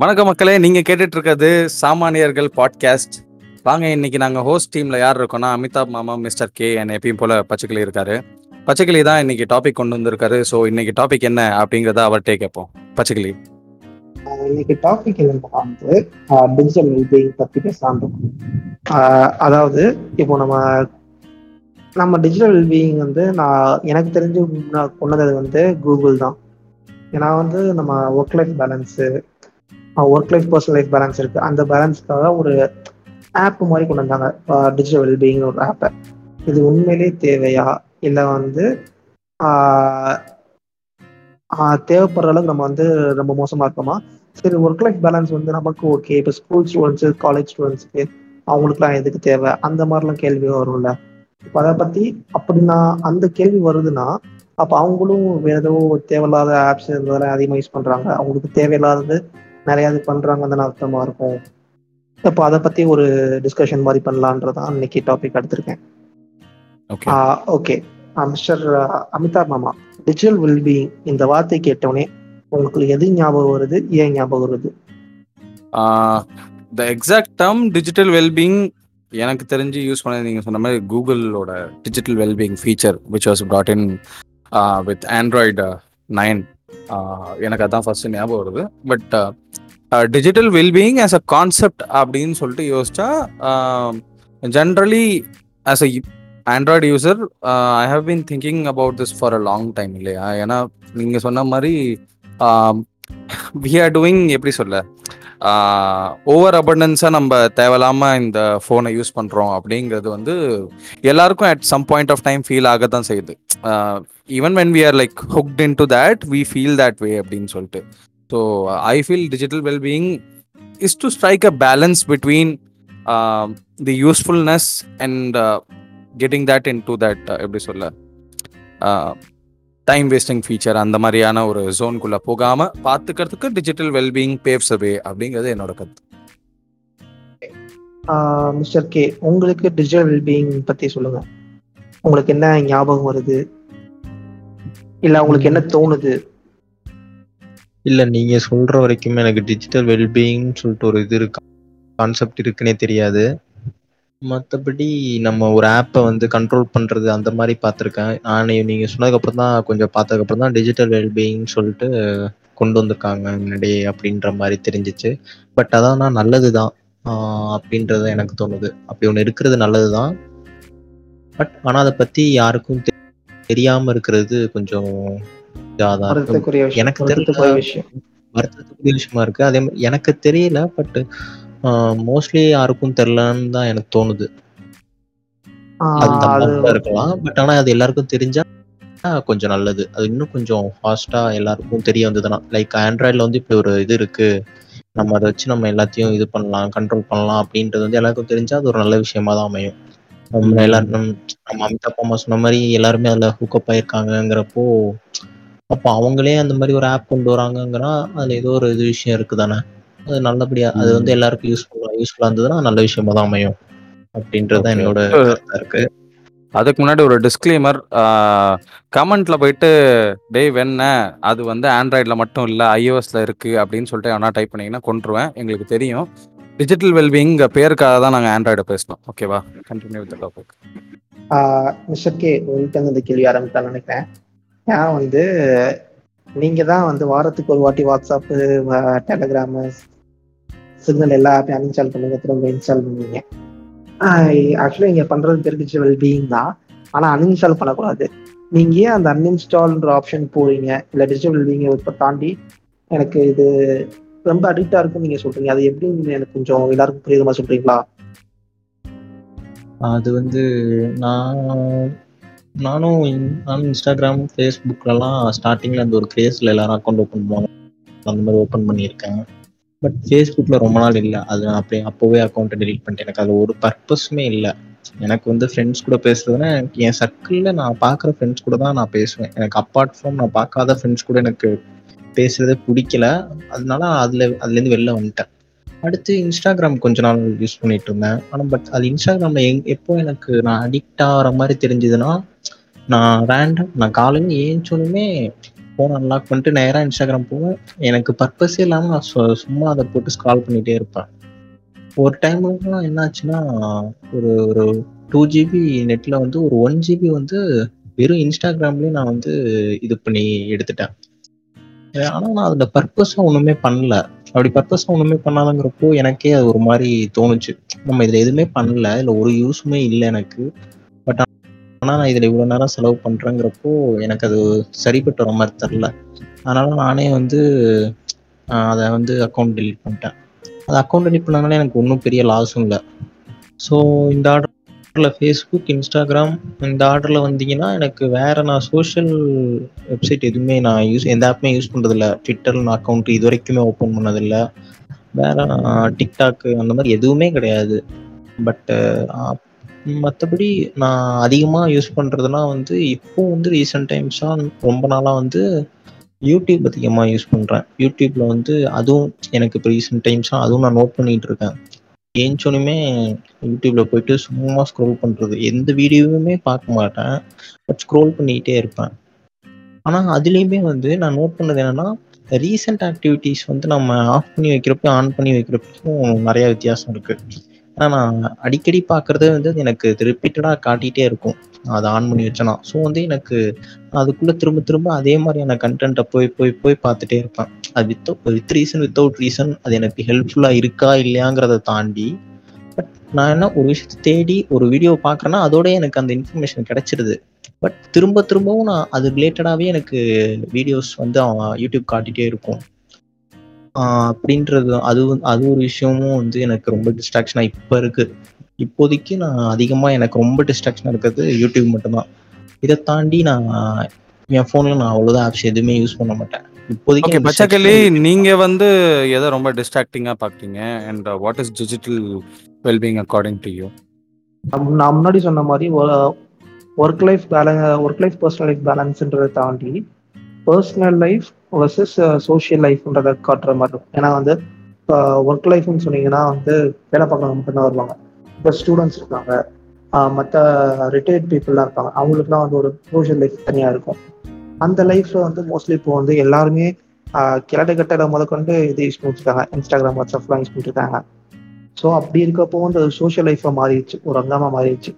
வணக்கம் மக்களே நீங்க கேட்டுட்டு இருக்கிறது சாமானியர்கள் பாட்காஸ்ட் வாங்க இன்னைக்கு நாங்க ஹோஸ்ட் டீம்ல யார் இருக்கோம்னா அமிதாப் மாமா மிஸ்டர் கே என் எப்பயும் போல பச்சைக்கிளி இருக்காரு. பச்சைக்கிளி தான் இன்னைக்கு டாபிக் கொண்டு வந்திருக்காரு. ஸோ இன்னைக்கு டாபிக் என்ன அப்படிங்கறத அவர்கிட்டே கேட்போம். பச்சைக்கிளி. இன்னைக்கு டாபிக் என்னன்னா வந்து டிஜிட்டல் வெல்பீயிங் பத்தி பேசலாம் அதாவது இப்போ நம்ம நம்ம டிஜிட்டல் வெல்பீயிங் வந்து நான் எனக்கு தெரிஞ்சு நான் கொண்டது வந்து கூகுள் தான். ஏன்னா வந்து நம்ம work life balance work life personal life balance இருக்கு. அந்த பேலன்ஸ்க்காக ஒரு ஆப் மாதிரி கொண்டு வந்தாங்க. டிஜிட்டல் வெல்பீயிங் ஒரு ஆப்பை இது உண்மையிலேயே தேவையா? இல்லை வந்து ஆஹ் ஆஹ் தேவைப்படுற அளவுக்கு நம்ம வந்து ரொம்ப மோசமா இருக்கோமா? சரி ஒர்க் லைஃப் பேலன்ஸ் வந்து நமக்கு ஓகே இப்போ ஸ்கூல் ஸ்டூடெண்ட்ஸு காலேஜ் ஸ்டூடெண்ட்ஸுக்கு அவங்களுக்குலாம் எதுக்கு தேவை? அந்த மாதிரிலாம் கேள்வி வரும்ல. இப்போ அதை பத்தி அப்படின்னா அந்த கேள்வி வருதுன்னா அப்போ அவங்களும் வேற ஏதோ தேவையில்லாத ஆப்ஸ் இருந்ததெல்லாம் அதிகமாக யூஸ் பண்ணுறாங்க அவங்களுக்கு தேவையில்லாதது நிறைய இது பண்றாங்கன்னு அர்த்தமா இருக்கும். இப்போ அதை பத்தி ஒரு டிஸ்கஷன் மாதிரி பண்ணலான்றதான் இன்னைக்கு டாபிக் எடுத்திருக்கேன். ஓகே மிஸ்டர் அமிதாப் மாமா டிஜிட்டல் வெல்பீயிங் இந்த வார்த்தை கேட்டவுடனே உங்களுக்கு எது ஞாபகம் வருது ஏன் ஞாபகம் வருது? The exact term digital wellbeing எனக்கு தெரிஞ்சு யூஸ் பண்ண நீங்கள் சொன்ன மாதிரி கூகுளோட digital wellbeing feature which was brought in with Android nine எனக்கு அதான் ஃபர்ஸ்ட் ஞாபகம் வருது. But digital wellbeing as a concept அப்படின்னு சொல்லிட்டு யோசிச்சா generally as a Android user I have been thinking about this for a long time இல்லையா? ஏன்னா நீங்கள் சொன்ன மாதிரி வி ஆர் டூயிங் எப்படி சொல்ல ஓவர் அபண்டன்ஸாக நம்ம தேவையில்லாமல் இந்த ஃபோனை யூஸ் பண்ணுறோம் அப்படிங்கிறது வந்து எல்லாருக்கும் at some point of time feel ஆக தான் செய்யுது. Even when we are like hooked in to that we feel that way அப்படின்னு சொல்லிட்டு. So I feel digital wellbeing is to strike a balance between the usefulness and getting that in to that எப்படி சொல்ல time wasting feature அந்த மாதிரியான ஒரு ஜோனுக்குள்ளே போகாமல் பார்த்துக்கிறதுக்கு digital wellbeing paves அவே அப்படிங்கிறது என்னோட கருத்து. மிஸ்டர் கே uh, உங்களுக்கு டிஜிட்டல் வெல்பீயிங் பற்றி சொல்லுங்க. உங்களுக்கு என்ன ஞாபகம் வருது? இல்ல உங்களுக்கு என்ன தோணுது? இல்ல நீங்க சொல்ற வரைக்கும் எனக்கு டிஜிட்டல் வெல்பீயிங் சொல்லிட்டு ஒரு இது இருக்கு. கான்செப்ட் இருக்குன்னே தெரியாது. மற்றபடி நம்ம ஒரு ஆப்பை வந்து கண்ட்ரோல் பண்றது அந்த மாதிரி பார்த்துருக்கேன். நான் நீங்க சொன்னதுக்கு அப்புறம் தான் கொஞ்சம் பார்த்ததுக்கு அப்புறம் தான் டிஜிட்டல் வெல்பீயிங் சொல்லிட்டு கொண்டு வந்திருக்காங்க முன்னாடியே அப்படின்ற மாதிரி தெரிஞ்சிச்சு. பட் அதான் நல்லது தான் அப்படின்றது எனக்கு தோணுது. அப்படி ஒன்று இருக்கிறது நல்லது தான் பட் ஆனால் அதை பத்தி யாருக்கும் தெரியாம இருக்கிறது கொஞ்சம் இதாக தான் எனக்கு தெரிஞ்ச விஷயம். வருத்தத்துக்குரிய விஷயமா இருக்கு. அதே மாதிரி எனக்கு தெரியல பட் மோஸ்ட்லி யாருக்கும் தெரியலன்னு தான் எனக்கு தோணுது. அது இருக்கலாம். பட் ஆனா அது எல்லாருக்கும் தெரிஞ்சா கொஞ்சம் நல்லது. அது இன்னும் கொஞ்சம் ஃபாஸ்டா எல்லாருக்கும் தெரிய வந்ததுன்னா லைக் ஆண்ட்ராய்டில் வந்து இப்படி ஒரு இது இருக்கு. நம்ம அதை வச்சு நம்ம எல்லாத்தையும் இது பண்ணலாம் கண்ட்ரோல் பண்ணலாம் அப்படின்றது வந்து எல்லாருக்கும் தெரிஞ்சா அது ஒரு நல்ல விஷயமா தான் அமையும். நம்ம எல்லாரும் நம்ம நம்ம அமிதாப் அம்மா சொன்ன மாதிரி எல்லாருமே அதில் ஹூக்கப் ஆயிருக்காங்கங்கிறப்போ அப்போ அவங்களே அந்த மாதிரி ஒரு ஆப் கொண்டு வராங்கங்கன்னா அதுல ஏதோ ஒரு இது விஷயம் இருக்கு தானே அது நல்லபடியா அது வந்து எல்லாருக்கும் யூஸ்ஃபுல்லா யூஸ்ஃபுல்லா இருந்ததுன்னா நல்ல விஷயமா தான் அமையும். அப்படின்றது. என்னோட இருக்கு. அதுக்கு முன்னாடி ஒரு டிஸ்க்ளைமர் கமெண்ட்ல போயிட்டு டேய் வெண்ண அது வந்து ஆண்ட்ராய்டில் மட்டும் இல்லை ஐஓஎஸ்ல இருக்கு அப்படின்னு சொல்லிட்டு எவனா டைப் பண்ணீங்கன்னா கொண்டுருவேன் எங்களுக்கு தெரியும். டிஜிட்டல் வெல்பீயிங் பேருக்காக தான் நாங்கள் ஆண்ட்ராய்டை பேசணும். ஓகேவா continue with topic mister K உங்கள்கிட்ட இந்த கேள்வி ஆரம்பித்தான்னு நினைக்கிறேன். நான் வந்து நீங்கள் தான் வந்து வாரத்துக்கு ஒரு வாட்டி வாட்ஸ்அப்பு டெலகிராமு சிக்னல் எல்லா ஆப்பையும் அன்இன்ஸ்டால் பண்ணுங்க திரும்ப இன்ஸ்டால் பண்ணுவீங்க. ஆக்சுவலி இங்கே பண்ணுறது பேர் டிஜிட்டல் வெல்பீயிங் தான். ஆனால் அன்இன்ஸ்டால் பண்ணக்கூடாது. நீங்கள் ஏன் அந்த அன்இன்ஸ்டால்ன்ற ஆப்ஷன் போகிறீங்க இல்லை டிஜிட்டல் வெல்பீயிங் இப்போ தாண்டி எனக்கு இது ரொம்ப அடிக்டா இருக்குன்னு நீங்க சொல்றீங்க. அது எப்படின்னு எனக்கு கொஞ்சம் எல்லாருக்கும் புரியுற மாதிரி சொல்றீங்களா? அது வந்து நான் நானும் நானும் இன்ஸ்டாகிராம் ஃபேஸ்புக்லலாம் ஸ்டார்டிங்ல அந்த ஒரு கிரேஸ்ல எல்லாரும் அக்கௌண்ட் ஓப்பன் பண்ணுவாங்க. அந்த மாதிரி ஓப்பன் பண்ணியிருக்கேன். பட் ஃபேஸ்புக்ல ரொம்ப நாள் இல்லை. அது நான் அப்படியே அப்போவே அக்கௌண்ட்டை டெலிட் பண்ணிட்டேன். எனக்கு அது ஒரு பர்பஸுமே இல்லை. எனக்கு வந்து ஃப்ரெண்ட்ஸ் கூட பேசுறதுன்னா எனக்கு என் சர்க்கிளில் நான் பார்க்குற ஃப்ரெண்ட்ஸ் கூட தான் நான் பேசுவேன். எனக்கு அப்பார்ட் ஃப்ரம் நான் பார்க்காத ஃப்ரெண்ட்ஸ் கூட எனக்கு பேசுறது பிடிக்கல. அதனால அதுல அதுலேருந்து வெளில வந்துட்டேன். அடுத்து இன்ஸ்டாகிராம் கொஞ்ச நாள் யூஸ் பண்ணிட்டு இருந்தேன் ஆனால் பட் அது இன்ஸ்டாகிராமில் எங் எப்போ எனக்கு நான் அடிக்ட் ஆகிற மாதிரி தெரிஞ்சதுன்னா நான் ரேண்டம் நான் காலையில் ஏஞ்சோனுமே ஃபோன் அன்லாக் பண்ணிட்டு நேராக இன்ஸ்டாகிராம் போவேன். எனக்கு பர்பஸே இல்லாமல் நான் சும்மா அதை போட்டு ஸ்க்ரால் பண்ணிகிட்டே இருப்பேன். ஒரு டைம்லாம் என்னாச்சுன்னா ஒரு ஒரு டூ ஜிபி நெட்டில் வந்து ஒரு ஒன் ஜிபி வந்து வெறும் இன்ஸ்டாகிராம்லேயே நான் வந்து இது பண்ணி எடுத்துட்டேன். ஆனால் நான் அதில் பர்பஸாக ஒன்றுமே பண்ணல. அப்படி பர்பஸாக ஒன்றுமே பண்ணாதங்கிறப்போ எனக்கே அது ஒரு மாதிரி தோணுச்சு. நம்ம இதில் எதுவுமே பண்ணல. இல்லை ஒரு யூஸுமே இல்லை எனக்கு. பட் ஆனால் நான் இதில் இவ்வளோ நேரம் செலவு பண்ணுறேங்கிறப்போ எனக்கு அது சரிப்பட்டு வர மாதிரி தெரில அதனால நானே வந்து அதை வந்து அக்கௌண்ட் டெலிட் பண்ணிட்டேன். அது அக்கௌண்ட் டெலிட் பண்ணனால எனக்கு ஒன்றும் பெரிய லாஸும் இல்லை. ஸோ இந்த ஆர்டர் ஆர்டரில் ஃபேஸ்புக் இன்ஸ்டாகிராம் இந்த ஆர்டரில் வந்தீங்கன்னா எனக்கு வேறு நான் சோஷியல் வெப்சைட் எதுவுமே நான் யூஸ் எந்த ஆப்புமே யூஸ் பண்ணுறதில்ல ட்விட்டர் நான் அக்கௌண்ட் இது வரைக்குமே ஓப்பன் பண்ணதில்ல. வேற டிக்டாக்கு அந்த மாதிரி எதுவுமே கிடையாது. பட்டு மற்றபடி நான் அதிகமாக யூஸ் பண்ணுறதுனா வந்து இப்போ வந்து ரீசெண்ட் டைம்ஸாக ரொம்ப நாளாக வந்து யூடியூப் அதிகமாக யூஸ் பண்ணுறேன் யூடியூப்பில் வந்து அதுவும் எனக்கு இப்போ ரீசெண்ட் டைம்ஸாக அதுவும் நான் நோட் பண்ணிகிட்டு இருக்கேன். ஏஞ்சோனுமே யூடியூப்ல போயிட்டு சும்மா ஸ்க்ரோல் பண்ணுறது எந்த வீடியோவுமே பார்க்க மாட்டேன். பட் ஸ்க்ரோல் பண்ணிக்கிட்டே இருப்பேன். ஆனால் அதுலேயுமே வந்து நான் நோட் பண்ணது என்னன்னா ரீசெண்ட் ஆக்டிவிட்டீஸ் வந்து நம்ம ஆஃப் பண்ணி வைக்கிறப்ப ஆன் பண்ணி வைக்கிறப்பையும் நிறைய வித்தியாசம் இருக்கு. ஆனால் நான் அடிக்கடி பார்க்கறதே வந்து எனக்கு ரிப்பீட்டடாக காட்டிகிட்டே இருக்கும். அதை ஆன் பண்ணி வச்சேனா ஸோ வந்து எனக்கு அதுக்குள்ளே திரும்ப திரும்ப அதே மாதிரியான கண்டென்ட்டை போய் போய் போய் பார்த்துட்டே இருப்பேன். அது with with reason without reason அது எனக்கு ஹெல்ப்ஃபுல்லாக இருக்கா இல்லையாங்கிறத தாண்டி பட் நான் என்ன ஒரு விஷயத்தை தேடி ஒரு வீடியோ பார்க்குறேன்னா அதோட எனக்கு அந்த இன்ஃபர்மேஷன் கிடைச்சிருது. பட் திரும்ப திரும்பவும் நான் அது ரிலேட்டடாகவே எனக்கு வீடியோஸ் வந்து அவன் யூடியூப் காட்டிகிட்டே இருக்கும். அப்படின்றது அது வந்து- அது ஒரு விஷயமும் வந்து எனக்கு ரொம்ப டிஸ்ட்ராக்ஷனாக இப்போ இருக்கு. இப்போதைக்கு நான் அதிகமாக எனக்கு ரொம்ப டிஸ்ட்ராக்ஷனாக இருக்கிறது யூடியூப் மட்டும்தான். இதை தாண்டி நான் என் ஃபோனில் நான் அவ்வளோதான் ஆப்ஸ் எதுவுமே யூஸ் பண்ண மாட்டேன். இப்போதைக்கு பச்சைக்கிளி distraction நீங்க வந்து எதை ரொம்ப டிஸ்ட்ராக்டிங்கா பாக்குறீங்க? And what is digital wellbeing according to you நம்ம- நான் முன்னாடி சொன்ன மாதிரி work life balance work life personal life பேலன்ஸ்ன்றதை தாண்டி பர்சனல் லைஃப் வர்சஸ் சோஷியல் லைஃப்ன்றதை காட்டுற மாதிரி இருக்கும். ஏன்னா வந்து ஒர்க் லைஃப்னு சொன்னீங்கன்னா வந்து வேலை பார்க்கறவங்க மட்டும்தான் வருவாங்க. இப்போ ஸ்டூடெண்ட்ஸ் இருக்காங்க. மற்ற ரிட்டையர்ட் பீப்புளெலாம் இருப்பாங்க அவங்களுக்குலாம் வந்து ஒரு சோஷியல் லைஃப் தனியாக இருக்கும். அந்த லைஃப்பில் வந்து மோஸ்ட்லி இப்போ வந்து எல்லாருமே கிழட்டு கட்டட முதற்கொண்டு இது யூஸ் பண்ணிருக்காங்க இன்ஸ்டாகிராம் வாட்ஸ்அப்லாம் யூஸ் பண்ணிட்டுருக்காங்க. ஸோ அப்படி இருக்கப்போ வந்து அது சோஷியல் லைஃபாக மாறிடுச்சு. ஒரு அங்கமாக மாறிடுச்சு.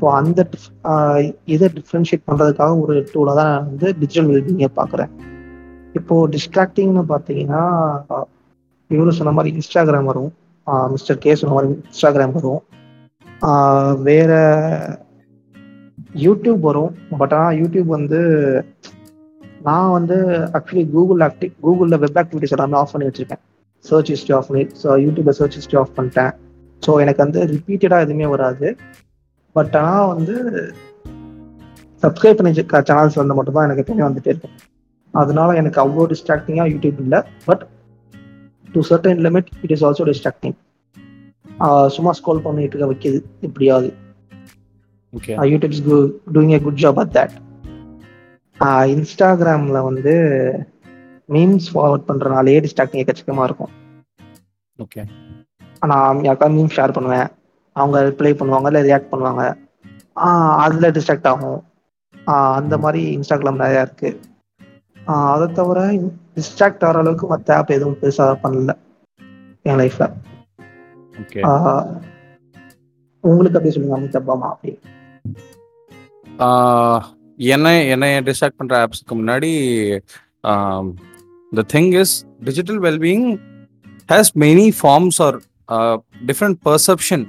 ஸோ அந்த இதை டிஃப்ரென்ஷியேட் பண்ணுறதுக்காக ஒரு டூலாக தான் நான் வந்து டிஜிட்டல் வெல்பீங்கை பார்க்குறேன். இப்போது டிஸ்ட்ராக்டிங்னு பார்த்தீங்கன்னா இவரு சொன்ன மாதிரி இன்ஸ்டாகிராம் வரும். மிஸ்டர் கே சொன்ன மாதிரி இன்ஸ்டாகிராம் வரும். வேற யூடியூப் வரும். பட் ஆனால் யூடியூப் வந்து நான் வந்து ஆக்சுவலி கூகுள் ஆக்டிவ் கூகுளில் வெப் ஆக்டிவிட்டிஸ் எல்லாமே ஆஃப் பண்ணி வச்சுருக்கேன். சர்ச் ஹிஸ்ட்ரி ஆஃப் பண்ணி ஸோ யூடியூப்பில் சர்ச் ஹிஸ்ட்ரி ஆஃப் பண்ணிட்டேன். ஸோ எனக்கு வந்து ரிப்பீட்டடாக எதுவுமே வராது. பட் ஆனால் வந்து சப்ஸ்கிரைப் பண்ணி சேனல்ஸ் வந்து மட்டும் தான் எனக்கு எப்பயுமே வந்துட்டே இருக்கும். அதனால எனக்கு அவ்வளோ டிஸ்ட்ராக்டிங்காக யூடியூப் இல்லை. But to certain limit it is also distracting சும்மா ஸ்க்ரோல் பண்ணிட்டு இருக்க வைக்கிது எப்படியாவது. Okay YouTube's doing a good job at that இன்ஸ்டாகிராமில் வந்து மீம்ஸ் ஃபார்வர்ட் பண்ணுறனாலே டிஸ்ட்ராக்டிங் எக்கச்சக்கமாக இருக்கும். ஓகே நான் யாருக்காவது மீம் ஷேர் பண்ணுவேன். அவங்க ரிப்ளை பண்ணுவாங்க இல்லை ரியாக்ட் பண்ணுவாங்க. அதுல டிஸ்ட்ராக்ட் ஆகும். அந்த மாதிரி இன்ஸ்டாகிராம் நிறையா இருக்கு. ஆஹ் அதை தவிர டிஸ்ட்ராக்ட் ஆகிற அளவுக்கு மற்ற ஆப் எதுவும் பெருசாக பண்ணல என் லைஃப்ல ஓகே உங்களுக்கு அப்படி சொல்லுங்க அமிதாபாமா அப்படி என்ன என்னை டிஸ்ட்ராக்ட் பண்ற ஆப்ஸ்க்கு முன்னாடி the thing is digital wellbeing has many forms or different perception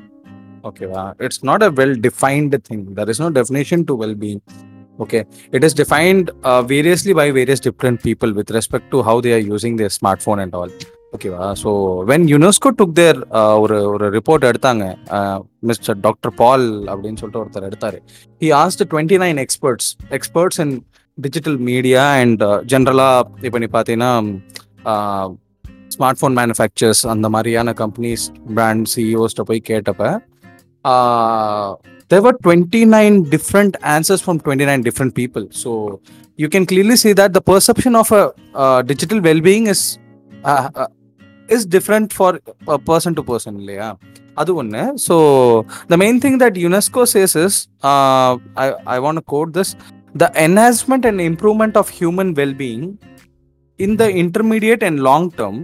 ஓகேவா it's not a well defined thing there is no definition to wellbeing okay. It is defined uh, variously by various different people with respect to how they are using their smartphone and all. ஓகேவா so when UNESCO took their ஒரு ஒரு report எடுத்தாங்க mister doctor Paul அப்படின்னு சொல்லிட்டு ஒருத்தர் எடுத்தார். He asked twenty nine experts experts in digital media and ஜென்ரலாக இப்போ நீ பார்த்தீங்கன்னா ஸ்மார்ட் ஃபோன் மேனுஃபேக்சர்ஸ் அந்த மாதிரியான கம்பெனிஸ் பிராண்ட் சிஇஓஸ்ட்டை போய் கேட்டப்ப there were 29 different answers from 29 different people so you can clearly see that the perception of a uh, digital well-being is uh, uh, is different for uh, person to person இல்லையா அது ஒன்று so the main thing that UNESCO says is I I want quote this the enhancement and improvement of human wellbeing in the intermediate and long term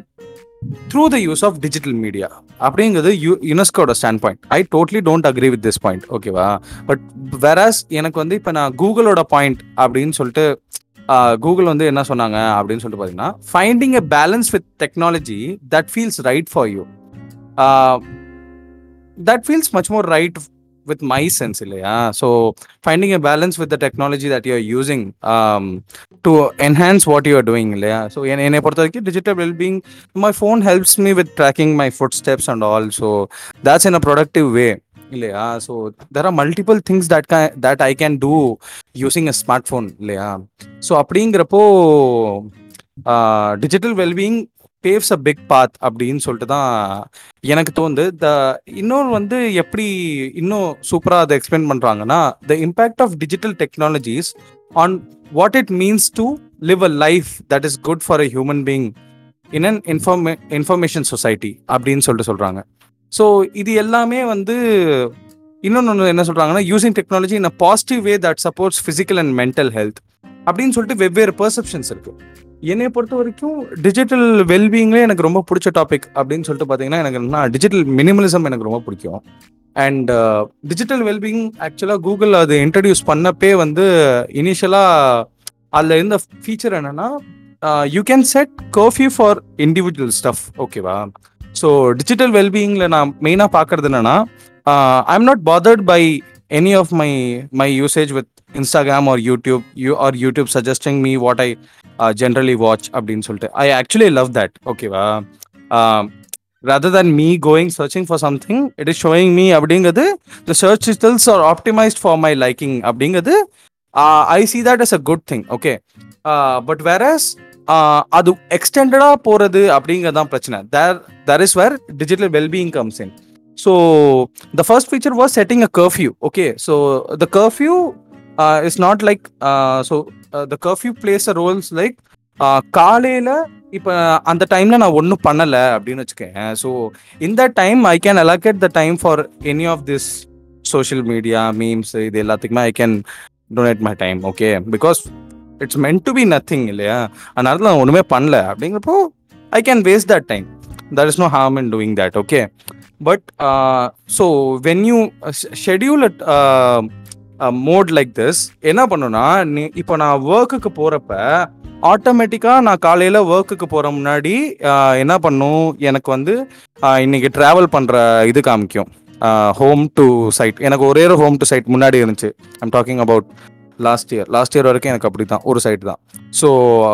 through the use of digital media அப்படிங்கிறது யு யுனெஸ்கோட standpoint I totally don't agree with this point ஓகேவா but whereas எனக்கு வந்து இப்போ நான் கூகுளோட point அப்படின்னு சொல்லிட்டு Google வந்து என்ன சொன்னாங்க அப்படின்னு சொல்லிட்டு பார்த்தீங்கன்னா finding a balance with technology that feels right for you that feels much more right with my sense இல்லையா so finding a balance with the technology that you're using to enhance what you are doing இல்லையா so என்னை பொறுத்த வரைக்கும் digital wellbeing my phone helps me with tracking my footsteps and all so that's in a productive way இல்லையா so there are multiple things that that I can do using a smartphone இல்லையா so அப்படிங்கிறப்போ digital wellbeing paves a big path அப்படின்னு சொல்லிட்டு தான் எனக்கு தோணுது. த இன்னொரு வந்து எப்படி இன்னும் சூப்பராக அதை எக்ஸ்பிளைன் பண்ணுறாங்கன்னா the impact of digital technologies on what it means to live a life that is good for a human being in an இன்ஃபார்மே information society அப்படின்னு சொல்லிட்டு சொல்கிறாங்க ஸோ இது எல்லாமே வந்து இன்னொன்று என்ன சொல்கிறாங்கன்னா using technology in a positive way that supports physical and mental health அப்படின்னு சொல்லிட்டு வெவ்வேறு பர்செப்ஷன்ஸ் இருக்கு. என்னை பொறுத்த வரைக்கும் டிஜிட்டல் வெல்பீயிங்லேயே எனக்கு ரொம்ப பிடிச்ச டாபிக் அப்படின்னு சொல்லிட்டு பார்த்தீங்கன்னா எனக்கு என்ன டிஜிட்டல் மினிமலிசம் எனக்கு ரொம்ப பிடிக்கும். அண்ட் டிஜிட்டல் வெல்பீங் ஆக்சுவலாக கூகுள் அது இன்ட்ரடியூஸ் பண்ணப்பே வந்து இனிஷியலாக அதில் இருந்த ஃபீச்சர் என்னன்னா you can set curfew for individual stuff ஓகேவா ஸோ டிஜிட்டல் வெல்பீயிங்கில் நான் மெயினாக பார்க்கறது என்னன்னா I am not bothered by any of my my usage with Instagram or YouTube you are YouTube suggesting me what I generally watch அப்படின்னு சொல்லிட்டு. I actually love that ஓகேவா rather than me going searching for something it is showing me அப்படிங்கிறது the search stills are optimised for my liking அப்படிங்கிறது I see that is a good thing okay but whereas அது எக்ஸ்டெண்டடாக போகிறது அப்படிங்கிறது தான் பிரச்சனை. There there is where digital wellbeing comes in so the first feature was setting a curfew okay so the curfew is not like so the curfew places a rules like காலையில் இப்போ அந்த டைமில் நான் ஒன்றும் பண்ணலை அப்படின்னு வச்சுக்கேன். ஸோ இந்த time I can allocate the time for any of this social media memes இது எல்லாத்துக்குமே I can donate my time okay because it's meant to be nothing இல்லையா? அதனால நான் ஒன்றுமே பண்ணல. அப்படிங்கிறப்போ I can waste that time that is no harm in doing that okay but so when you schedule at mode like this என்ன பண்ணுன்னா நீ இப்போ நான் ஒர்க்குக்கு போகிறப்ப ஆட்டோமேட்டிக்காக நான் காலையில் ஒர்க்குக்கு போகிற முன்னாடி என்ன பண்ணும்? எனக்கு வந்து இன்னைக்கு ட்ராவல் பண்ணுற இது காமிக்கும். ஹோம் டு சைட் எனக்கு ஒரே ஒரு ஹோம் டு சைட் முன்னாடி இருந்துச்சு. I'm talking about last year last year வரைக்கும் எனக்கு அப்படி தான் ஒரு சைட் தான். ஸோ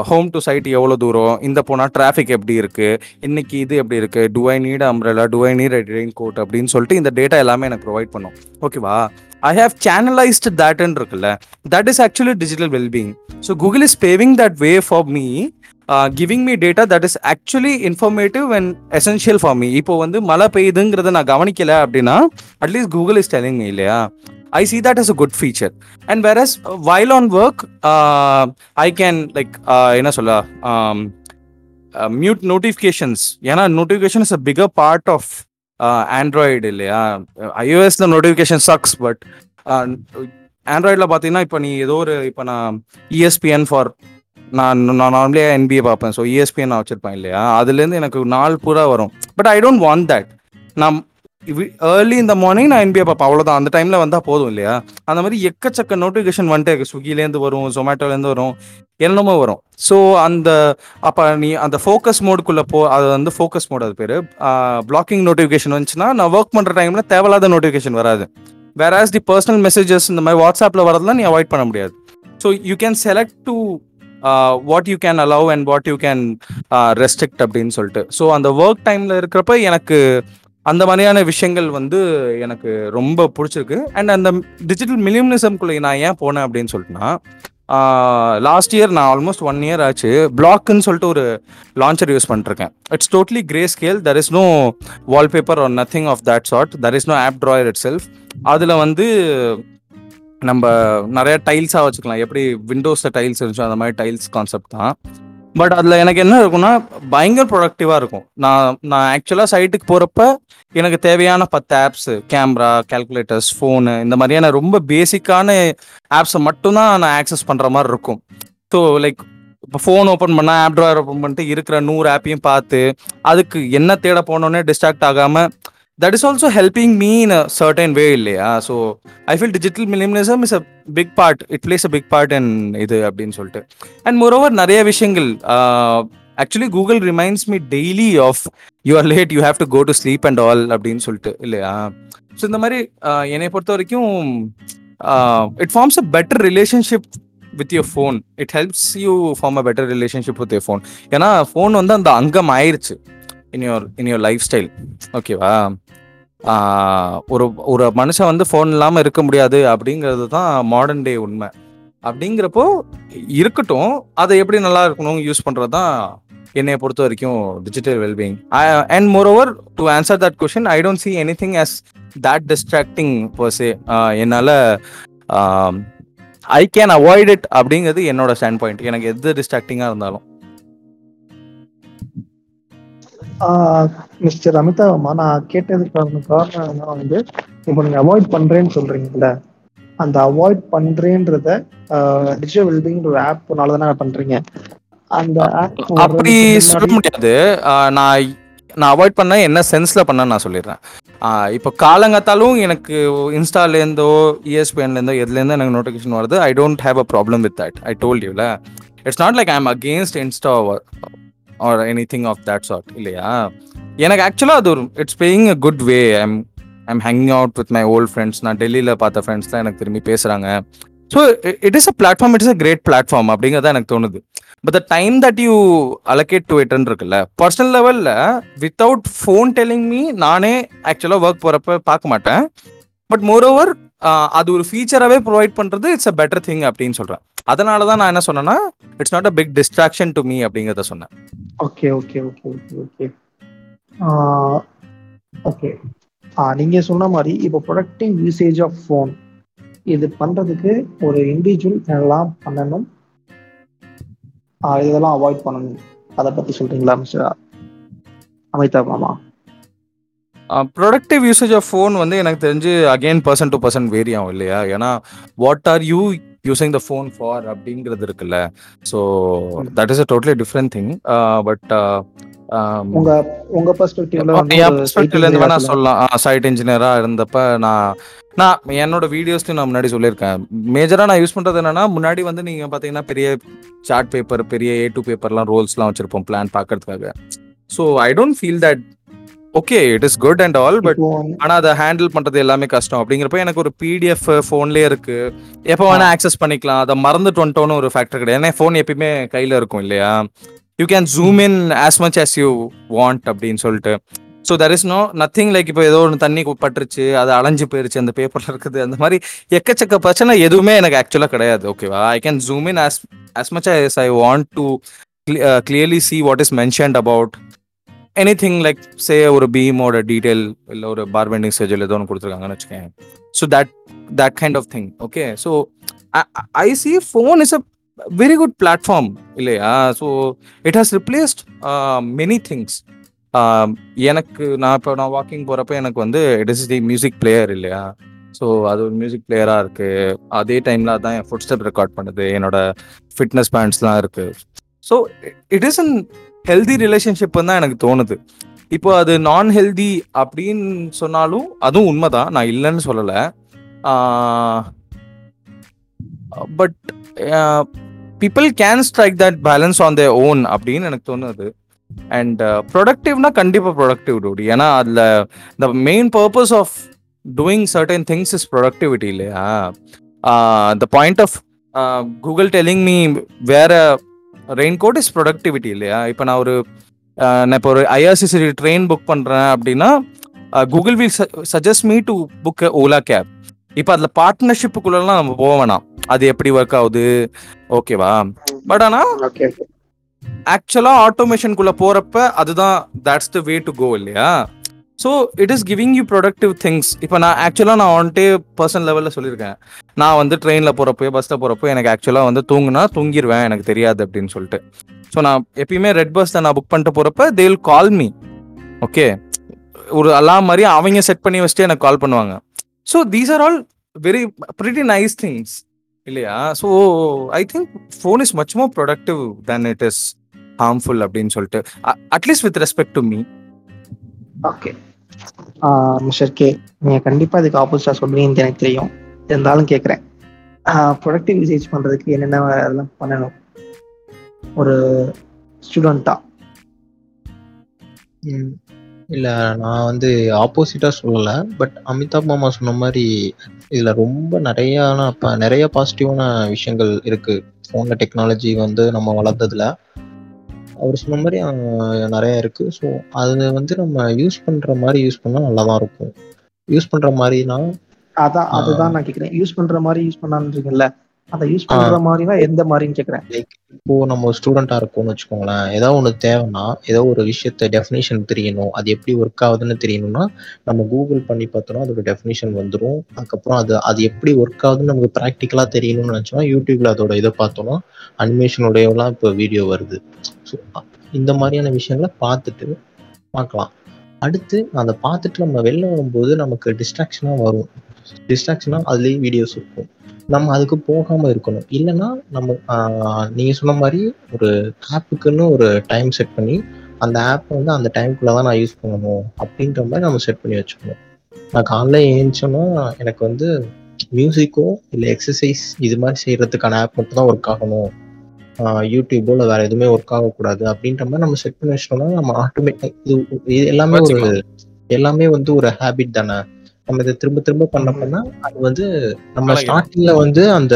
ஹோம் டு சைட் எவ்வளோ தூரம்? இந்த போனால் டிராஃபிக் எப்படி இருக்குது இன்னைக்கு இது எப்படி இருக்குது do I need umbrella do I need raincoat அப்படின்னு சொல்லிட்டு இந்த டேட்டா எல்லாமே எனக்கு ப்ரொவைட் பண்ணும். ஓகேவா ஐ ஹவ் சேனலைஸ்டு தட்ன்னு இருக்குல்ல. That is actually digital wellbeing so Google is paving that way for me giving me data that is actually informative and essential for me இப்போ வந்து மழை பெய்யுதுங்கிறத நான் கவனிக்கல அப்படின்னா at least Google is telling me இல்லையா? I see that as a good feature. And whereas is while on work, uh, I can like uh, என்ன சொல்ல um, uh, மியூட் நோட்டிஃபிகேஷன்ஸ் ஏன்னா notification is a bigger part of Android இல்லையா? ஐஓஎஸ்ல notification sucks but ஆண்ட்ராய்டில் பார்த்தீங்கன்னா இப்போ நீ ஏதோ ஒரு இப்போ நான் இஎஸ்பிஎன் ஃபார் நான் நான் நார்மலியாக என்பிஏ பார்ப்பேன் ஸோ இஎஸ்பிஎன் நான் வச்சுருப்பேன் இல்லையா? அதுலேருந்து எனக்கு நாள் பூரா வரும். But I don't want that நான் ஏர்லி இந்த மார்னிங் நான் என்பிஏ பார்ப்பேன். அவ்வளோதான் அந்த டைமில் வந்தால் போதும் இல்லையா? அந்த மாதிரி எக்கச்சக்க நோட்டிஃபிகேஷன் வந்துட்டே இருக்கு. ஸ்விக்கிலேருந்து வரும் ஜொமேட்டோலேருந்து வரும் என்னமோ வரும். ஸோ அந்த அப்போ நீ அந்த ஃபோக்கஸ் மோடுக்குள்ளே போ அது வந்து ஃபோக்கஸ் மோட் அது பேர். பிளாக்கிங் நோட்டிஃபிகேஷன் வந்துச்சுன்னா நான் ஒர்க் பண்ணுற டைமில் தேவையில்லாத நோட்டிஃபிகேஷன் வராது. வேற ஆஸ் தி பர்சனல் மெசேஜஸ் இந்த மாதிரி வாட்ஸ்அப்பில் வரதெல்லாம் நீ அவாய்ட் பண்ண முடியாது. So you can select to what you can allow and what you can restrict அப்படின்னு சொல்லிட்டு. ஸோ அந்த ஒர்க் டைமில் இருக்கிறப்ப எனக்கு அந்த மாதிரியான விஷயங்கள் வந்து எனக்கு ரொம்ப பிடிச்சிருக்கு. அண்ட் அந்த டிஜிட்டல் மினிமலிசம்குள்ளே நான் ஏன் போனேன் அப்படின்னு சொல்லிட்டுனா லாஸ்ட் இயர் நான் ஆல்மோஸ்ட் ஒன் இயர் ஆச்சு. பிளாக்குன்னு சொல்லிட்டு ஒரு லான்ச்சர் யூஸ் பண்ணிருக்கேன் it's totally grey scale there is no wallpaper or nothing of that sort there is no app drawer itself அதில் வந்து நம்ம நிறைய டைல்ஸாக வச்சுக்கலாம். எப்படி விண்டோஸில் டைல்ஸ் இருந்துச்சோ அந்த மாதிரி டைல்ஸ் கான்செப்ட் தான். பட் அதில் எனக்கு என்ன இருக்கும்னா பயங்கர ப்ரொடக்டிவாக இருக்கும். நான் நான் ஆக்சுவலாக சைட்டுக்கு போகிறப்ப எனக்கு தேவையான பத்து ஆப்ஸு கேமரா கால்குலேட்டர்ஸ் ஃபோனு இந்த மாதிரியான ரொம்ப பேசிக்கான ஆப்ஸை மட்டும்தான் நான் ஆக்சஸ் பண்ணுற மாதிரி இருக்கும். ஸோ லைக் இப்போ ஃபோன் ஓப்பன் பண்ணால் ஆப் ட்ராயர் ஓப்பன் பண்ணிட்டு இருக்கிற நூறு ஆப்பையும் பார்த்து அதுக்கு என்ன தேட போனோன்னே டிஸ்ட்ராக்ட் ஆகாமல் that is also helping me in a certain way இல்லையா? So I feel digital minimalism is a big part it plays a big part in இது அப்படின்னு சொல்லிட்டு. அண்ட் மோரோவர் நிறைய விஷயங்கள் actually Google reminds me daily of you are late you have to go to sleep and all அப்படின்னு சொல்லிட்டு இல்லையா? So இந்த மாதிரி என்னை பொறுத்த வரைக்கும் it forms a better relationship with your phone it helps you form a better relationship with your phone ஏன்னா phone வந்து அந்த அங்கம் ஆயிருச்சு. In your in your lifestyle ஓகேவா ஒரு ஒரு மனுஷன் வந்து ஃபோன் இல்லாமல் இருக்க முடியாது அப்படிங்கிறது தான் மாடர்ன் டே உண்மை. அப்படிங்கிறப்போ இருக்கட்டும் அதை எப்படி நல்லா இருக்கணும் யூஸ் பண்ணுறது தான் என்னைய பொறுத்த வரைக்கும் digital wellbeing and moreover to answer that question I don't see anything as that distracting per se என்னால் ஐ கேன் அவாய்ட் இட் அப்படிங்கிறது என்னோட ஸ்டாண்ட் பாயிண்ட் எனக்கு எது டிஸ்ட்ராக்டிங்காக இருந்தாலும். மிஸ்டர் அமிதாபமா நான் கேட்டதுக்கான காரணம் என்ன வந்து இப்போ நீங்க அவாய்ட் பண்றேன்னு சொல்றீங்கல்ல. அந்த அவாய்ட் பண்றேன்றத டிஜிட்டல் வெல்பிங் ஒரு ஆப்னால தானே பண்றீங்க. அந்த ஆப் அப்படி சொல்ல முடியாது. நான் நான் அவாய்ட் பண்ண என்ன சென்ஸ்ல பண்ண நான் சொல்லிடுறேன். இப்போ காலங்காத்தாலும் எனக்கு இன்ஸ்டாலேருந்தோ இஎஸ்பிஎன்லேருந்தோ எதுலேருந்தோ எனக்கு நோட்டிஃபிகேஷன் வருது. I don't have a problem with that I told யூல it's not like I am against Insta or anything of that sort இல்லையா? எனக்கு ஆக்சுவலாக அது ஒரு it's paying a good way I'm I'm hanging out with my old friends நான் டெல்லியில் பார்த்த ஃப்ரெண்ட்ஸ்லாம் எனக்கு திரும்பி பேசுகிறாங்க so it is a platform it is a great platform அப்படிங்கிறத எனக்கு தோணுது. But the time that you allocate to இட்னு இருக்குல்ல பர்சனல் லெவலில் வித்தவுட் ஃபோன் டெல்லிங் மீ நானே ஆக்சுவலாக ஒர்க் போகிறப்ப பார்க்க மாட்டேன். பட் மோர் ஓவர் அது ஒரு ஃபீச்சராகவே ப்ரொவைட் பண்ணுறது இட்ஸ் அ பெட்டர் திங் அப்படின்னு சொல்கிறேன் அதனால தான் நான் என்ன சொன்னேன்னா it's not a big distraction to me அப்படிங்கிறத சொன்னேன். Okay okay okay okay okay okay நீங்க சொன்ன மாதிரி இப்போ ப்ரொடக்டிவ் யூசேஜ் ஆஃப் ஃபோன் இது பண்றதுக்கு ஒரு இண்டிவிஜுவல் எல்லாம் பண்ணணும். இதெல்லாம் அவாய்ட் பண்ணணும். அதை பத்தி சொல்றீங்களா மிஸ்டர் அமிதாப் மாமா? ப்ரொடக்டிவ் யூசேஜ் ஆஃப் ஃபோன் வந்து எனக்கு தெரிஞ்சு again person to person vary ஆகும் இல்லையா? ஏன்னா what are you using the phone for அப்படிங்கிறது இருக்குல்ல. So that is a totally different thing but உங்க உங்க பெர்ஸ்பெக்டிவ்ல இருந்து வேணா சொல்லலாம். சைட் இன்ஜினியரா இருந்தப்ப நான் நான் என்னோட வீடியோஸ்ல நான் முன்னாடி சொல்லியிருக்கேன். மேஜரா நான் யூஸ் பண்றது என்னன்னா முன்னாடி வந்து நீங்க பாத்தீங்கன்னா பெரிய சார்ட் பேப்பர் பெரிய ஏ டூ பேப்பர்லாம் ரோல்ஸ்லாம் வச்சிருப்போம் பிளான் பார்க்கறதுக்காக so I don't feel that okay it is good and all but ஆனா அதை ஹேண்டில் பண்றது எல்லாமே கஷ்டம். அப்படிங்கிறப்ப எனக்கு ஒரு பிடிஎஃப் ஃபோன்லயே இருக்கு. எப்போ வேணா ஆக்சஸ் பண்ணிக்கலாம். அதை மறந்துட்டு வந்துட்டோன்னு ஒரு ஃபேக்டர் கிடையாது. ஏன்னா ஃபோன் எப்பயுமே கையில இருக்கும் இல்லையா? You can zoom in as much as you want அப்படின்னு சொல்லிட்டு. So there is no nothing like இப்போ ஏதோ ஒன்று தண்ணி பட்டுருச்சு அது அலைஞ்சு போயிருச்சு அந்த பேப்பர்ல இருக்குது அந்த மாதிரி எக்கச்சக்க பிரச்சனை எதுவுமே எனக்கு ஆக்சுவலாக கிடையாது ஓகேவா I can zoom in as as much as I want to clearly see what is mentioned about anything like say ஒரு பீமோட டீடைல் இல்லை ஒரு பார்பெண்டிங் ஸ்கெஜுவல் ஏதோ ஒன்று கொடுத்துருக்காங்கன்னு வச்சுக்கேன் so that that kind of thing okay so I see phone is a very good platform இல்லையா? So it has replaced many things எனக்கு நான் இப்போ நான் வாக்கிங் போகிறப்ப எனக்கு வந்து it is the music player இல்லையா? ஸோ அது ஒரு மியூசிக் பிளேயராக இருக்குது அதே டைமில் அதான் என் ஃபுட் ஸ்டெப் ரெக்கார்ட் பண்ணுது. என்னோட ஃபிட்னஸ் பேண்ட்ஸ்லாம் இருக்குது so it is an healthy ரிலேஷன்ஷிப்னு தான் எனக்கு தோணுது. இப்போ அது நான் ஹெல்தி அப்படின்னு சொன்னாலும் அதுவும் உண்மைதான். நான் இல்லைன்னு சொல்லலை. But people can strike that balance on their own அப்படின்னு எனக்கு தோணுது. அண்ட் ப்ரொடக்டிவ்னா கண்டிப்பாக ப்ரொடக்டிவ் டூடி ஏன்னா அதில் the main purpose of doing certain things is productivity இல்லையா? The point of Google telling me வேற ரெயின் கோட் இஸ் ப்ரொடக்டிவிட்டி இல்லையா? இப்போ நான் ஒரு நான் இப்போ ஒரு ஐஆர்சிசி ட்ரெயின் புக் பண்ணுறேன் அப்படின்னா Google will suggest me to book Ola cab இப்போ அதில் பார்ட்னர்ஷிப்புக்குள்ளலாம் நம்ம போக வேணாம். அது எப்படி ஒர்க் ஆகுது? ஓகேவா பட் ஆனால் ஆக்சுவலாக ஆட்டோமேஷனுக்குள்ள போறப்ப அதுதான் that's the way to go இல்லையா? So it is giving you productive things இப்போ நான் ஆக்சுவலாக நான் வந்துட்டு பர்சனல் லெவலில் சொல்லியிருக்கேன். நான் வந்து ட்ரெயினில் போகிறப்போ பஸ்ஸில் போகிறப்போ எனக்கு ஆக்சுவலாக வந்து தூங்குனா தூங்கிடுவேன் எனக்கு தெரியாது அப்படின்னு சொல்லிட்டு. ஸோ நான் எப்பயுமே ரெட் பஸ்ஸில் நான் புக் பண்ணிட்டு போகிறப்ப they will call me okay ஒரு அலாம் மாதிரி அவங்க செட் பண்ணி வச்சுட்டு எனக்கு கால் பண்ணுவாங்க. So these are all very pretty nice things இல்லையா? So I think phone is much more productive then it is harmful அப்படின்னு சொல்லிட்டு. At least with respect to me okay mister K நீங்க கண்டிப்பாக இதுக்கு ஆப்போசிட்டா சொல்றீங்கன்னு எனக்கு தெரியும். இருந்தாலும் கேட்குறேன் ப்ரொடக்டிவ் ரிசர்ச் பண்றதுக்கு என்னென்ன அதெல்லாம் பண்ணணும்? ஒரு ஸ்டூடெண்ட்டா இல்லை நான் வந்து ஆப்போசிட்டாக சொல்லலை. பட் அமிதாப் மாமா சொன்ன மாதிரி இதில் ரொம்ப நிறையான இப்போ நிறைய பாசிட்டிவான விஷயங்கள் இருக்கு. ஃபோனில் டெக்னாலஜி வந்து நம்ம வளர்த்ததுல. அவரு சொன்ன அ நெறைய இருக்கு. ஸோ, அது வந்து நம்ம யூஸ் பண்ற மாரி யூஸ் பண்ணா நல்லா தான் இருக்கும். யூஸ் பண்ற மாரினா அதான். அதுதான் நான் கேட்கிறேன். யூஸ் பண்ற மாரி யூஸ் பண்ணலான்றீங்கல்ல. அத யூஸ். பண்ற மாரினா எந்த மாரின்னு கேட்கிறேன். லைக் இப்போ நம்ம ஒரு ஸ்டூடெண்ட்டா இருக்கோம்னு வச்சுக்கோங்களேன். ஏதோ ஒண்ணு தேவைன்னா, ஏதோ ஒரு விஷயத்த டெஃபினிஷன் தெரியணும். அது எப்படி ஒர்க் ஆகுதுன்னு தெரியணும்னா, நம்ம கூகுள் பண்ணி பார்த்தோம்னா, அதோட டெஃபினிஷன் வந்துரும். அதுக்கப்புறம் அது அது எப்படி ஒர்க் ஆகுதுன்னு நமக்கு பிராக்டிகலா தெரியணும்னு நெனச்சோம்னா, YouTubeல அதோட இத பார்த்தோம்னா, அனிமேஷனோடையலாம் இப்போ வீடியோ வருது. ஸோ, இந்த மாரியான விஷயங்கள பார்த்துட்டு பார்க்கலாம். அடுத்து அத பார்த்துட்டு நம்ம வெளில வரும்போது நமக்கு டிஸ்ட்ராக்ஷனா வரும். டிஸ்ட்ராக்ஷனா அதுலயும் வீடியோஸ் இருக்கும். நம்ம அதுக்கு போகாம இருக்கணும். இல்லன்னா நம்ம நீங்க சொன்ன மாரி ஒரு ஆப்புக்குன்னு ஒரு டைம் செட் பண்ணி, அந்த ஆப்ப வந்து அந்த டைம்க்குள்ள தான் நான் யூஸ் பண்ணணும். அப்படின்ற மாரி நம்ம செட் பண்ணி வச்சுக்கணும். நான் காலைல எந்திச்சோன்னா, எனக்கு வந்து மியூசிக்கோ, இல்ல எக்ஸர்சைஸ் இது மாரி செய்றதுக்கான ஆப் மட்டும் தான் ஒர்க் ஆகணும். யூடியூபோ இல்ல வேற எதுவுமே ஒர்க் ஆகக்கூடாது. அப்படின்ற மாரி நம்ம செட் பண்ணி வச்சுட்டோம்னா, நம்ம ஆட்டோமேட்டிக் இது இது எல்லாமே ஒரு. எல்லாமே வந்து ஒரு ஹேபிட் தானே. நம்ம இத திரும்ப திரும்ப பண்ண ம். பண்ணா, அது வந்து நம்ம பழகிடும். ஸ்டார்ட்டிங்ல வந்து அந்த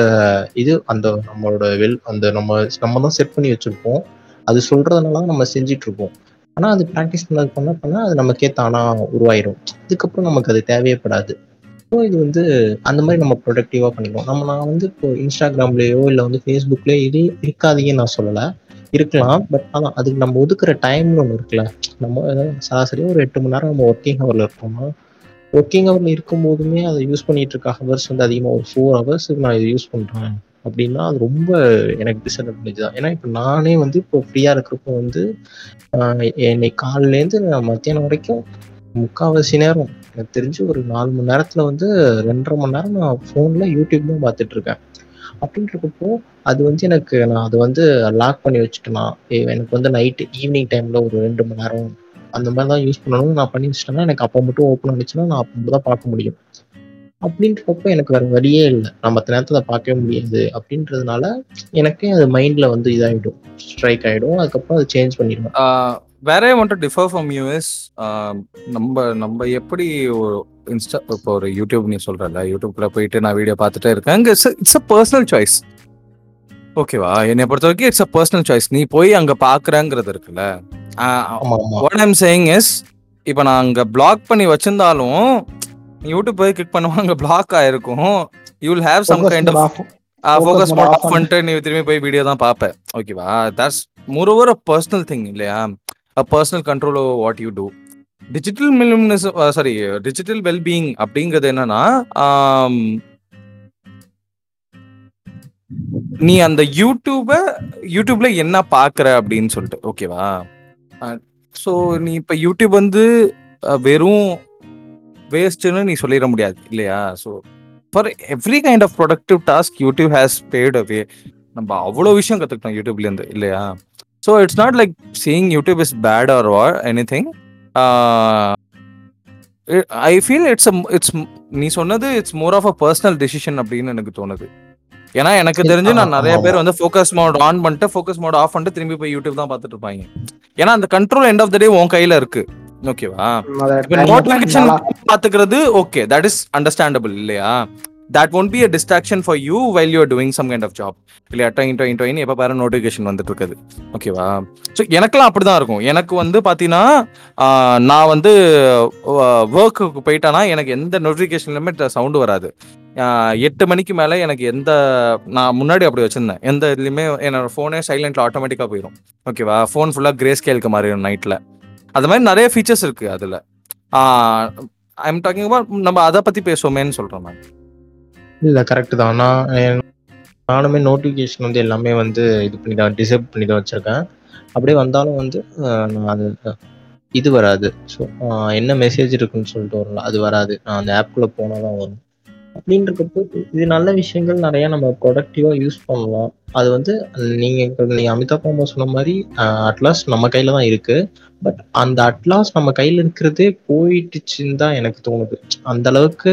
இது அந்த நம்மளோட வெல் அந்த நம்ம நம்ம தான் செட் பண்ணி வச்சிருப்போம். அது சொல்றதுனால தான் நம்ம செஞ்சுட்டு இருப்போம். ஆனா, அது பிராக்டிஸ் பண்ண பண்ண பண்ண அது நமக்கே தானா உருவாயிரும். அதுக்கப்புறம் நமக்கு அது தேவையே படாது. ஸோ, இது வந்து அந்த மாரி நம்ம ப்ரொடக்டிவா பண்ணிக்கணும். நம்ம நான் வந்து இப்போ Instagramலயோ இல்ல வந்து Facebookலயோ இது இருக்காதீங்கன்னு நான் சொல்லல. இருக்கலாம். பட் ஆனா அதுக்கு நம்ம ஒதுக்குற டைம்னு ஒண்ணு இருக்குல்ல. நம்ம சராசரியா ஒரு 8 மணி நேரம் நம்ம வொர்க்கிங் ஹவர்ல இருக்கோம்னா, வொர்க்கிங் ஹவர்ல இருக்கும்போதுமே அத யூஸ் பண்ணிட்டு இருக்க ஹவர்ஸ் வந்து அதிகமா ஒரு 4 ஹவர்ஸ்க்கு நான் இத யூஸ் பண்றேன். அப்படின்னா, அது ரொம்ப எனக்கு டிஸ்அட்வான்டேஜ் தான். ஏன்னா, இப்ப நானே வந்து இப்போ ஃப்ரீயா இருக்கிறப்போ வந்து, ஆ இன்னைக்கு காலையிலேருந்து நான் மத்தியானம் வரைக்கும் முக்காவாசி நேரம் எனக்கு தெரிஞ்சு ஒரு 4 மணி நேரத்துல வந்து 2 1/2 மணி நேரம் நான் ஃபோன்ல யூடியூப் தான் பார்த்துட்டு இருக்கேன். அப்படின்றப்போ, அது வந்து எனக்கு நான் அத வந்து லாக் பண்ணி வச்சுட்டேன்னா, எனக்கு வந்து நைட் ஈவினிங் டைம்ல ஒரு 2 மணி நேரம் அந்த மாதிரி தான் யூஸ் பண்ணணும் நான் பண்ணி வச்சிட்டேன்னா எனக்கு அப்போ மட்டும் ஓப்பன் ஆனுச்சுன்னா, நான் அப்போ தான் பார்க்க முடியும். அப்படின்றப்ப எனக்கு வேற வழியே இல்லை நான் மத்த நேரத்துல பார்க்கவே முடியாது. அப்படின்றதுனால, எனக்கே அது மைண்ட்ல வந்து இதாயிடும். ஸ்ட்ரைக் ஆயிடும். அதுக்கப்புறம் அத சேஞ்ச் பண்ணிடுவேன் வேற வேர் டிஃபர் ஃப்ரம் யூஎஸ் நம்ம நம்ம எப்படி ஒரு இன்ஸ்டா இப்போ ஒரு யூடியூப் நீ சொல்றல்ல, யூடியூப்ல போயிட்டு நான் வீடியோ பார்த்துட்டே இருக்கேன். அங்கே it's it's a personal choice. ஓகேவா? என்னை பொறுத்த வரைக்கும் இட்ஸ் அ பர்சனல் சாய்ஸ். நீ போய் அங்க பார்க்குறேங்கிறது இருக்குல்ல. What I am saying is இப்ப நான் அங்க பிளாக் பண்ணி வச்சிருந்தாலும், யூடியூப் போய் கிளிக் பண்ணுவ அங்க பிளாக் ஆயிருக்கும். You will have some kind of focus mode off பண்ணிட்டு நீ திரும்பி போய் வீடியோ தான் பார்ப்ப. ஓகேவா? That's moreover a personal thing இல்லையா? A personal control over what you do. Digital a sorry digital wellbeing அப்படிங்கிறது என்னன்னா, நீ அந்த யூடியூப யூடியூப்ல என்ன பார்க்குற அப்படின்னு சொல்லிட்டு. ஓகேவா? ஸோ நீ இப்போ யூடியூப் வந்து வெறும் வேஸ்ட்டுன்னு நீ சொல்லிட முடியாது இல்லையா? So for every kind of productive task YouTube has paved away நம்ம அவ்வளோ விஷயம் கற்றுக்கிட்டோம் யூடியூப்லேருந்து இல்லையா? So it's not like seeing YouTube is bad or or anything I feel it's it's நீ சொன்னது it's more of a personal decision அப்படின்னு எனக்கு தோணுது. ஏன்னா எனக்கு. தெரிஞ்சு நான் நெறைய. பேர் வந்து ஃபோக்கஸ் மோட் ஆன் பண்ணிட்டு, ஃபோக்கஸ் மோட் ஆஃப் பண்ணிட்டு திரும்பி போய் யூடியூப் தான் பார்த்துட்டு இருப்பாய்ங்க. ஏன்னா அந்த control end of the day உன் கையில இருக்கு. ஓகேவா? இப்ப நாளா பார்த்துக்கிறது ஓகே. தட் இஸ் அண்டர்ஸ்டாண்டபிள் இல்லையா? That won't be a distraction for you while you are doing some kind of job. இல்லையா? டொயின் டொயின் டொயின்னு எப்ப பாரு நோட்டிஃபிகேஷன் வந்துட்டு இருக்குது. ஓகேவா? ஸோ எனக்கெல்லாம் அப்படிதான் இருக்கும். எனக்கு வந்து பார்த்தீங்கன்னா, நான் வந்து வ வொர்க்குக்கு போயிட்டேன்னா, எனக்கு எந்த நோட்டிஃபிகேஷன்லயுமே சவுண்ட் வராது. எட்டு மணிக்கு மேலே எனக்கு எந்த நான் முன்னாடி அப்படி வச்சிருந்தேன். எந்த இதுலையுமே என்னோட ஃபோனே சைலண்ட்டில் ஆட்டோமேட்டிக்காக போயிடும் ஓகேவா? ஃபோன் ஃபுல்லாக கிரே ஸ்கேலுக்கு மாறிடும் நைட்டில் அது மாதிரி நிறைய ஃபீச்சர்ஸ் இருக்குது அதில் ஐ எம் டாக்கிங் நம்ம அதை பற்றி பேசுவோமேன்னு சொல்கிறோம் நான். இல்லை கரெக்டு தான். நான் நானுமே நோட்டிஃபிகேஷன் வந்து எல்லாமே வந்து இது பண்ணி தான் டிசேபிள் பண்ணி தான் வச்சுருக்கேன் அப்படியே வந்தாலும் வந்து நான் அது இது வராது ஸோ என்ன மெசேஜ் இருக்குன்னு சொல்லிட்டு வரல அது வராது நான் அந்த ஆப்குள்ளே போனால் தான் வரும் அப்படின்றப்போ இது நல்ல விஷயங்கள் நிறைய நம்ம ப்ரொடக்டிவாக யூஸ் பண்ணலாம். அது வந்து நீங்கள் நீங்கள் அமிதாப் பாம்பா சொன்ன மாதிரி அட்லாஸ் நம்ம கையில் தான் இருக்குது பட் அந்த அட்லாஸ் நம்ம கையில் இருக்கிறதே போயிடுச்சுன்னு தான் எனக்கு தோணுது. அந்த அளவுக்கு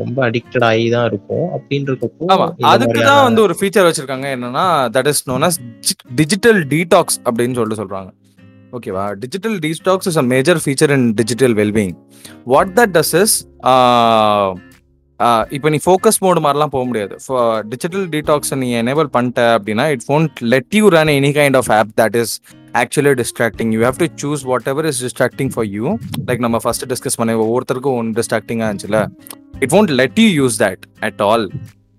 ரொம்ப அடிக்டட் ஆகி தான் இருக்கும். அப்படின்றப்போ ஆமா அதுக்கு தான் வந்து ஒரு ஃபீச்சர் வச்சிருக்காங்க. என்னன்னா that is known as digital detox அப்படின்னு சொல்லிட்டு சொல்றாங்க. ஓகேவா digital detox is a major feature in digital wellbeing what that does is இப்போ நீ ஃபோக்கஸ் மோடு மாதிரிலாம் போக முடியாது. டிஜிட்டல் டீடாக்ஸை நீ எனேபிள் பண்ணிட்ட அப்படின்னா it won't let you run any kind of app that is actually distracting you have to choose whatever is distracting for you like நம்ம first discuss பண்ண ஒவ்வொருத்தருக்கும் ஒன் டிஸ்ட்ராக்டிங்காக இருந்துச்சுல. It won't let you use that at all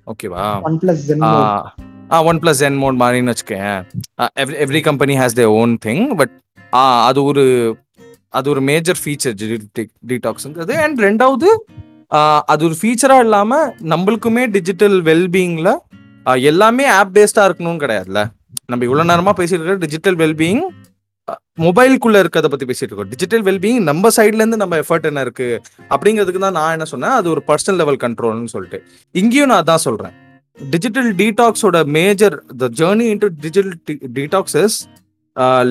ஓகேவா plus OnePlus என் mode மாதிரின்னு வச்சுக்கேன். Every company has they own thing but அது ஒரு அது ஒரு மேஜர் ஃபீச்சர் டீடாக்ஸ்ங்கிறது அண்ட் ரெண்டாவது அது ஒரு ஃபீச்சரா இல்லாம நம்மளுக்குமே டிஜிட்டல் வெல்பீயிங்ல எல்லாமே ஆப் பேஸ்டா இருக்கணும்னு கிடையாதுல்ல. நம்ம இவ்வளவு நேரமா பேசிட்டு இருக்க டிஜிட்டல் வெல்பீயிங் மொபைலுக்குள்ள இருக்கிறத பத்தி பேசிட்டு இருக்கோம். டிஜிட்டல் வெல்பீயிங் நம்ம சைட்ல இருந்து நம்ம எஃபர்ட் என்ன இருக்கு? அப்படிங்கிறதுக்கு தான் நான் என்ன சொன்னேன் அது ஒரு பர்சனல் லெவல் கண்ட்ரோல்னு சொல்லிட்டு. இங்கேயும் நான் அதான் சொல்றேன். Digital டீடாக்ஸோட major the journey into digital detox is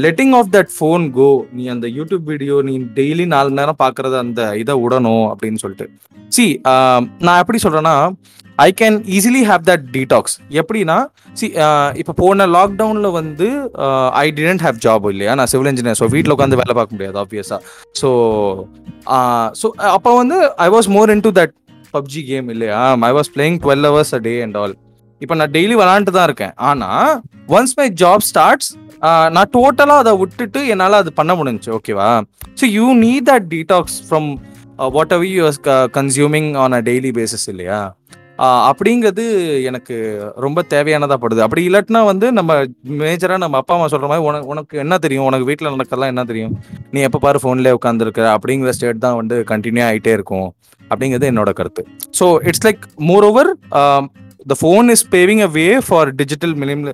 letting of that phone go நீ அந்த யூடியூப் வீடியோ நீ டெய்லி நாலு நேரம் பார்க்கறது அந்த இதை விடணும் அப்படின்னு சொல்லிட்டு. சி uh, நான் எப்படி சொல்றேன்னா I can easily have that detox எப்படின்னா சி uh, இப்போ போன லாக்டவுனில் வந்து ஐ டிடன்ட் ஹேவ் ஜாப் இல்லையா? நான் சிவில் இன்ஜினியர் ஸோ வீட்டில் உட்காந்து வேலை பார்க்க முடியாது ஆப்வியஸாக ஸோ ஸோ அப்போ வந்து I was more into that PUBG game இல்லையா? I was playing twelve hours a day and all இப்போ நான் டெய்லி விளாண்டுட்டு தான் இருக்கேன். ஆனால் ஒன்ஸ் மை ஜாப் ஸ்டார்ட்ஸ் நான் டோட்டலாக அதை விட்டுட்டு என்னால் அது பண்ண முடிஞ்சு ஓகேவா so you need that detox from whatever you consuming on a daily basis இல்லையா? அப்படிங்கிறது எனக்கு ரொம்ப தேவையானதாக படுது. அப்படி இல்லாட்டினா வந்து நம்ம மேஜராக நம்ம அப்பா அம்மா சொல்கிற மாதிரி உனக்கு உனக்கு என்ன தெரியும்? உனக்கு வீட்டில் நடக்கிறதெல்லாம் என்ன தெரியும்? நீ எப்போ பாரு ஃபோன்லேயே உட்காந்துருக்க அப்படிங்கிற ஸ்டேட் தான் வந்து கண்டினியூ ஆகிட்டே இருக்கும். அப்படிங்கிறது என்னோட கருத்து. So it's like moreover the phone is paving a way for digital minim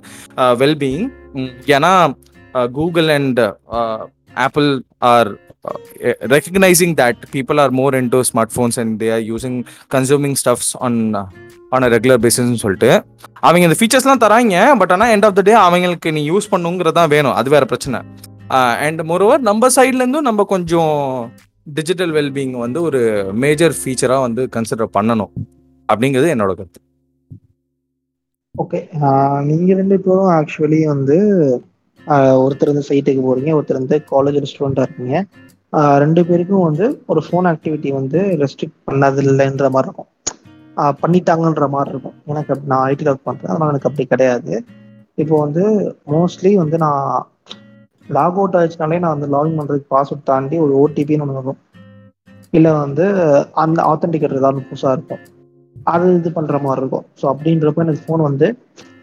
wellbeing ஏன்னா Google and Apple are recognizing that people are more into smartphones and they are using consuming stuffs on uh, on regular பேசிஸ்னு சொல்லிட்டு அவங்க இந்த ஃபீச்சர்ஸ்லாம் தராங்க but ஆனால் end of the day அவங்களுக்கு நீ use பண்ணுங்கிறது தான் வேணும். அது வேற பிரச்சனை. Uh, அண்ட் மோரோவர் நம்ம சைட்லேருந்தும் நம்ம கொஞ்சம் டிஜிட்டல் வெல்பீயிங் வந்து ஒரு மேஜர் ஃபீச்சராக வந்து கன்சிடர் பண்ணணும். அப்படிங்கிறது என்னோட கருத்து. ஓகே நீங்க ரெண்டு பேரும் ஆக்சுவலி வந்து ஒருத்தர் வந்து சைட்டுக்கு போறீங்க ஒருத்தர் வந்து காலேஜ் ஸ்டூடெண்டா இருக்கீங்க. ரெண்டு பேருக்கும் வந்து ஒரு ஃபோன் ஆக்டிவிட்டி வந்து ரெஸ்ட்ரிக்ட் பண்ணது இல்லைன்ற மாதிரி இருக்கும். பண்ணிட்டாங்கன்ற மாதிரி இருக்கும். எனக்கு நான் ஐடி ஒர்க் பண்றேன். அதனால எனக்கு அப்படி கிடையாது. இப்போ வந்து மோஸ்ட்லி வந்து நான் லாக் அவுட் ஆயிடுச்சுனாலே நான் வந்து லாகின் பண்றதுக்கு பாஸ்வேர்ட் தாண்டி ஒரு ஓடிபின்னு ஒன்று வரும். இல்லை வந்து அந்த ஆத்தன்டிகேட்டர் ஏதாவது புதுசாக இருக்கும். அது இது பண்ற மாதிரி இருக்கும். ஸோ அப்படின்றப்ப எனக்கு ஃபோன் வந்து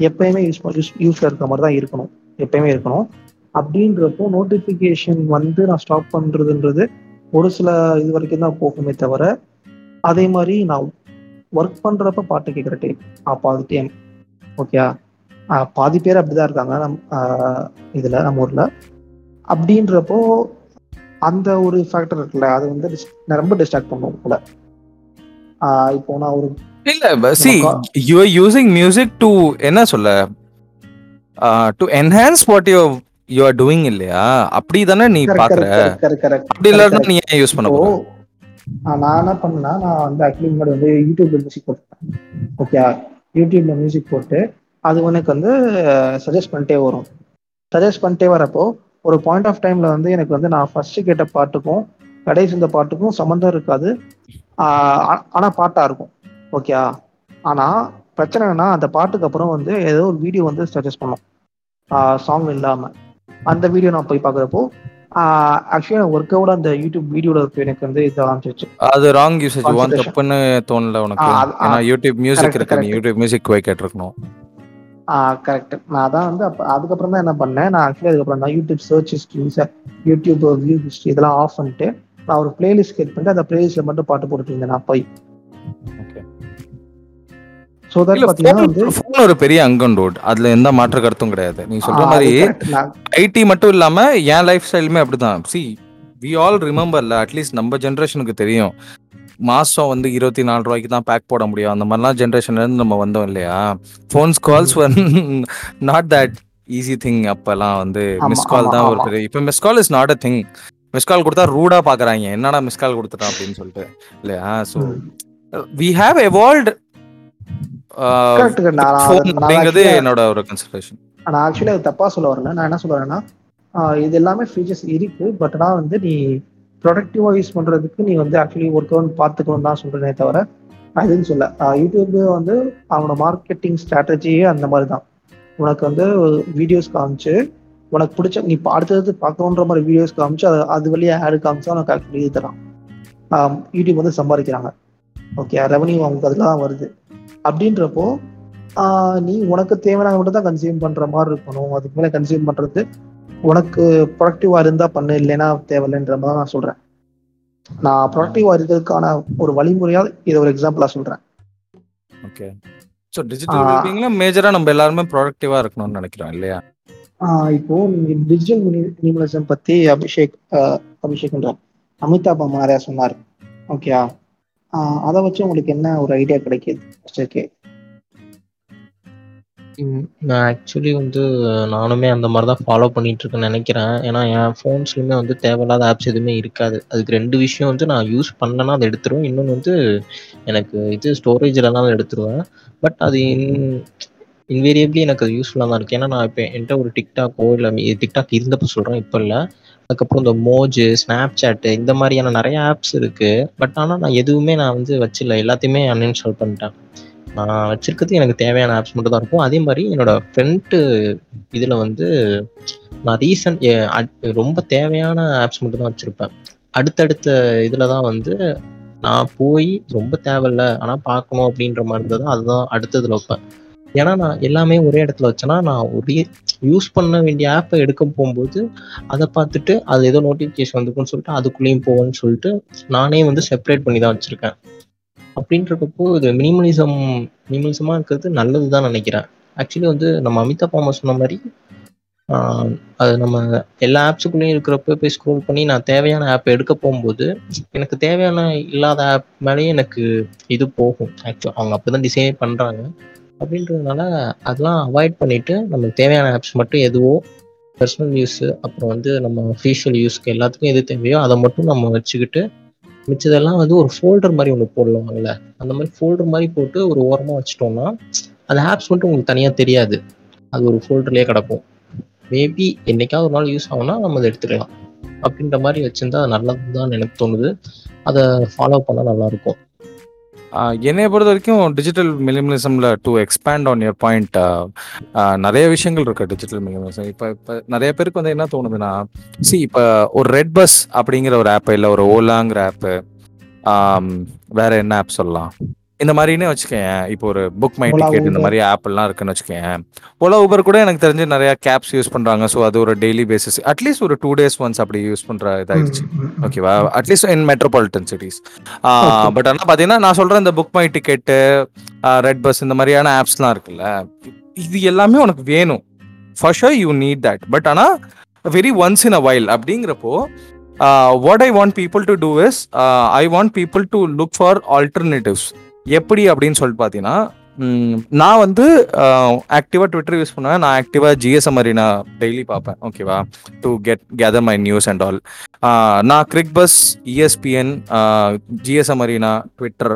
எப்பயுமே யூஸ் யூஸ் யூஸ்ல இருக்க மாதிரி தான் இருக்கணும். எப்பயுமே இருக்கணும். அப்படின்றப்போ நோட்டிஃபிகேஷன் வந்து நான் ஸ்டாப் பண்றதுன்றது ஒரு சில இது வரைக்கும் தான் போகுமே தவிர அதே மாதிரி நான் ஒர்க் பண்றப்ப பாட்டு கேட்குற டைம் பாதி டைம் ஓகே பாதி பேர் அப்படிதான் இருக்காங்க. நம் இதுல நம்ம ஊர்ல. அப்படின்றப்போ அந்த ஒரு ஃபேக்டர் இருக்குல்ல அது வந்து ரொம்ப டிஸ்ட்ராக்ட் பண்ணுவோம் கூட இப்போ நான் ஒரு இல்ல see you are using music to என்ன சொல்ல? To enhance what you you are doing இல்லையா? அப்படி தானே நீ பாக்குற. அப்படி இல்லாட்டா நீ ஏன் யூஸ் பண்ண ஆஹ் நான் என்ன பண்ணேன்னா நான் வந்து ஆக்சுவலி முன்னாடி வந்து யூடியூப்ல மியூசிக் போட்டேன் ஓகே யூடியூப்ல மியூசிக் போட்டு அது உனக்கு வந்து சஜஸ்ட் பண்ணிட்டே வரும். சஜஸ்ட் பண்ணிட்டே வரப்போ ஒரு பாயிண்ட் ஆஃப் டைம்ல வந்து எனக்கு வந்து நான் ஃபர்ஸ்ட் கேட்ட பாட்டுக்கும் கடைசி இந்த பாட்டுக்கும் சம்மந்தம் இருக்காது. ஆஹ் ஆ- ஆனா பாட்டா இருக்கும். ஓகே ஆனா பிரச்சனை என்னன்னா அந்த பாட்டுக்கு அப்புறம் வந்து ஏதோ ஒரு வீடியோ வந்து சஜஸ்ட் பண்ணும். சாங் இல்லாம. அந்த வீடியோ நான் போய் பார்க்குறப்போ ஆக்சுவலி ஒர்க்கோட அந்த யூடியூப் வீடியோட எனக்கு வந்து இது ஆரம்பிச்சிச்சு அது ராங் யூசேஜ் Concentration. தப்புன்னு தோணல உனக்கு? ஏன்னா யூடியூப் மியூசிக் இருக்கு நீ. யூடியூப் மியூசிக் போய் கேட்டிருக்கணும். கரெக்ட் நான் அதான் வந்து அப்ப அதுக்கப்புறம் தான் என்ன பண்ணேன் நான் ஆக்சுவலி அதுக்கப்புறம் தான் YouTube search history YouTube view history இதெல்லாம் ஆஃப் பண்ணிட்டு நான் ஒரு பிளேலிஸ்ட் கிரியேட் பண்ணிட்டு அந்த பிளேலிஸ்ட்ல மட்டும் பாட்டு போட்டுட்டு நான் போய். தட் வந்து ஒரு பெரிய அங்கம் டோட் அதுல எந்த மாற்று கருத்தும் கிடையாது. நீ சொல்ற மாதிரி ஐடி மட்டும் இல்லாம என் லைஃப் ஸ்டைலுமே அப்படிதான். சி வி ஆல் ரிமெம்பர்ல அட்லீஸ்ட் நம்ம ஜென்ரேஷனுக்கு தெரியும். மாசம் வந்து இருபத்தி நாலு ரூபாய்க்கு தான் பேக் போட முடியும். அந்த மாதிரிலாம் ஜென்ரேஷன்ல இருந்து நம்ம வந்தோம் இல்லையா? Phones calls not that easy thing அப்பெல்லாம் வந்து. மிஸ் கால் தான் ஒரு. பெரிய இப்போ miss call is not a thing miss call கொடுத்தா ரூடா பாக்குறாங்க. என்னடா மிஸ் கால் கொடுத்துட்டான் அப்படின்னு சொல்லிட்டு. இல்லையா? ம். வி ஹாவ் எவால்வ்ட் அப்படிங்கிறது என்னோட ஒரு கன்சிடரேஷன் நான் ஆக்சுவலி அது தப்பா சொல்ல வரல நான் என்ன சொல்றேன்னா இது எல்லாமே ஃபீச்சர்ஸ் இருக்கு பட் ஆனால் வந்து நீ ப்ரொடக்டிவா யூஸ் பண்றதுக்கு நீ வந்து ஆக்சுவலி ஒர்க் அவுட் பார்த்துக்கணும் தான் சொல்றேனே தவிர எதுவும் சொல்ல. யூடியூப் வந்து அவனோட மார்க்கெட்டிங் ஸ்ட்ராட்டஜியே அந்த மாதிரி தான். உனக்கு வந்து வீடியோஸ் காமிச்சு உனக்கு பிடிச்ச நீ அடுத்தது பார்க்கணுன்ற மாதிரி வீடியோஸ் காமிச்சு அது அது வழியா ஆடு காமிச்சா உனக்கு ஆக்சுவலி இது தரான். யூடியூப் வந்து சம்பாதிக்கிறாங்க. ஓகே ரெவன்யூ அவங்களுக்கு அதில் தான் வருது. அப்படின்றப்போ நீ உனக்கு தேவையான மட்டும் தான் கன்சியூம் பண்ற மாதிரி இருக்கணும். அதுக்கு மேல கன்சியூம் பண்றது உனக்கு ப்ரொடக்டிவா இருந்தா பண்ணு இல்லைன்னா தேவையில்லைன்ற மாதிரி நான் சொல்றேன். நான் ப்ரொடக்டிவா இருக்கிறதுக்கான ஒரு வழிமுறையா இதை ஒரு எக்ஸாம்பிளா சொல்றேன். Okay so digital ah. வெல்பீங்ல மேஜரா நம்ம எல்லாருமே ப்ரொடக்டிவா இருக்கணும்னு நினைக்கிறோம் இல்லையா? இப்போ நீங்க டிஜிட்டல் மினிமலிசம் பத்தி அபிஷேக் அபிஷேக்ன்ற அமிதாப் அம்மா சொன்னார். ஓகேயா அதை வச்சு உங்களுக்கு என்ன ஒரு ஐடியா கிடைக்குது? ஓகே ம், நான் ஆக்சுவலி வந்து நானுமே அந்த மாதிரி தான் ஃபாலோ பண்ணிட்டு இருக்கேன்னு நினைக்கிறேன். ஏன்னா என் ஃபோன்ஸ்லையுமே வந்து தேவையில்லாத ஆப்ஸ் எதுவுமே இருக்காது. அதுக்கு ரெண்டு விஷயம் வந்து நான் யூஸ் பண்ணேன்னா அதை எடுத்துருவேன். இன்னொன்று வந்து எனக்கு இது ஸ்டோரேஜ்லலாம் எடுத்துருவேன். பட் அது இன் இன்வேரியபிளி எனக்கு அது யூஸ்ஃபுல்லாக தான் இருக்குது ஏன்னா நான் இப்போ என்கிட்ட ஒரு டிக்டாக்கோ இல்லை டிக்டாக் இருந்தப்போ சொல்கிறேன் இப்போ இல்லை. அதுக்கப்புறம் இந்த மோஜு ஸ்னாப் சாட்டு இந்த மாதிரியான நிறைய ஆப்ஸ் இருக்குது பட் ஆனால் நான் எதுவுமே நான் வந்து வச்சில்ல. எல்லாத்தையுமே அன்இன்ஸ்டால் பண்ணிட்டேன். நான் வச்சிருக்கிறது எனக்கு தேவையான ஆப்ஸ் மட்டும் தான் இருக்கும். அதே மாதிரி என்னோட ஃப்ரெண்டு இதில் வந்து நான் ரீசன்ட் ரொம்ப தேவையான ஆப்ஸ் மட்டும் தான் வச்சுருப்பேன். அடுத்தடுத்த இதில் தான் வந்து நான் போய் ரொம்ப தேவையில்ல ஆனால் பார்க்கணும் அப்படின்ற மாதிரி இருந்தது அதுதான் அடுத்ததில் வைப்பேன். ஏன்னா நான் எல்லாமே ஒரே இடத்துல வச்சேன்னா நான் ஒரே யூஸ் பண்ண வேண்டிய ஆப்பை எடுக்க போகும்போது அதை பார்த்துட்டு அது ஏதோ நோட்டிஃபிகேஷன் வந்துக்குன்னு சொல்லிட்டு அதுக்குள்ளேயும் போவேன்னு சொல்லிட்டு நானே வந்து செப்பரேட் பண்ணி தான் வச்சுருக்கேன். அப்படின்றப்போ இது மினிமலிசம் மினிமலிசமாக இருக்கிறது நல்லது தான் நினைக்கிறேன். ஆக்சுவலி வந்து நம்ம அமிதா பாமா சொன்ன மாதிரி அது நம்ம எல்லா ஆப்ஸுக்குள்ளேயும் இருக்கிறப்ப போய் ஸ்க்ரோல் பண்ணி நான் தேவையான ஆப் எடுக்க போகும்போது எனக்கு தேவையான இல்லாத ஆப் மேலேயும் எனக்கு இது போகும். ஆக்சுவல் அவங்க அப்போ தான் டிசைனே பண்ணுறாங்க அப்படின்றதுனால அதெல்லாம் அவாய்ட் பண்ணிட்டு நமக்கு தேவையான ஆப்ஸ் மட்டும் எதுவோ பர்சனல் யூஸு அப்புறம் வந்து நம்ம ஃபீஷியல் யூஸ்க்கு எல்லாத்துக்கும் எது தேவையோ அதை மட்டும் நம்ம வச்சுக்கிட்டு மிச்சதெல்லாம் வந்து ஒரு ஃபோல்டர் மாதிரி ஒன்று போடலாம்ல. அந்த மாதிரி ஃபோல்டர் மாதிரி போட்டு ஒரு ஓரமாக வச்சிட்டோம்னா அந்த ஆப்ஸ் மட்டும் உங்களுக்கு தனியாக தெரியாது. அது ஒரு ஃபோல்டர்லேயே கிடக்கும். மேபி என்னைக்காவது ஒரு நாள் யூஸ் ஆகும்னா நம்ம அதை எடுத்துக்கலாம். அப்படின்ற மாதிரி வச்சுருந்தா அது நல்லது தான் எனக்கு தோணுது. அதை ஃபாலோ பண்ணால் நல்லாயிருக்கும் என்னைய பொறுத்த வரைக்கும் digital மினிமலிசம்ல to expand on your point நிறைய விஷயங்கள் இருக்கு டிஜிட்டல் மினிமலிசம் இப்போ இப்போ நிறைய பேருக்கு வந்து என்ன தோணுதுன்னா சி இப்போ ஒரு ரெட் பஸ் அப்படிங்கிற ஒரு ஆப் இல்லை ஒரு ஓலாங்கிற ஆப்பு வேற என்ன ஆப் சொல்லலாம்? இந்த மாதிரினே வச்சுக்கேன் இப்போ ஒரு புக் மை டிக்கெட் இந்த. மாதிரி ஆப் எல்லாம் இருக்குன்னு வச்சுக்கேன் ஓலா ஊபர் கூட எனக்கு தெரிஞ்சு நிறைய கேப்ஸ் யூஸ் பண்றாங்க. ஸோ அது ஒரு டெய்லி பேசிஸ் அட்லீஸ்ட் ஒரு டூ டேஸ் ஒன்ஸ் அப்படி யூஸ் பண்ற இதாயிடுச்சு. ஓகேவா at least in metropolitan cities. But ஆனால் பார்த்தீங்கன்னா நான் சொல்கிறேன் இந்த book my ticket red bus இந்த மாதிரியான ஆப்ஸ்லாம் இருக்குல்ல இது எல்லாமே உனக்கு வேணும். For sure you need that but ஆனால் very once in a while அப்படிங்கிறப்போ what I want people to do is I want people to look for alternatives எப்படி அப்படின்னு சொல்லிட்டு பார்த்தீங்கன்னா நான் வந்து ஆக்டிவாக ட்விட்டர் யூஸ் பண்ணுவேன். நான் ஆக்டிவாக ஜிஎஸ்எம் மாதிரி நான் டெய்லி பார்ப்பேன். ஓகேவா to get gather my news and all நான் Cricbuzz ESPN GSM arena Twitter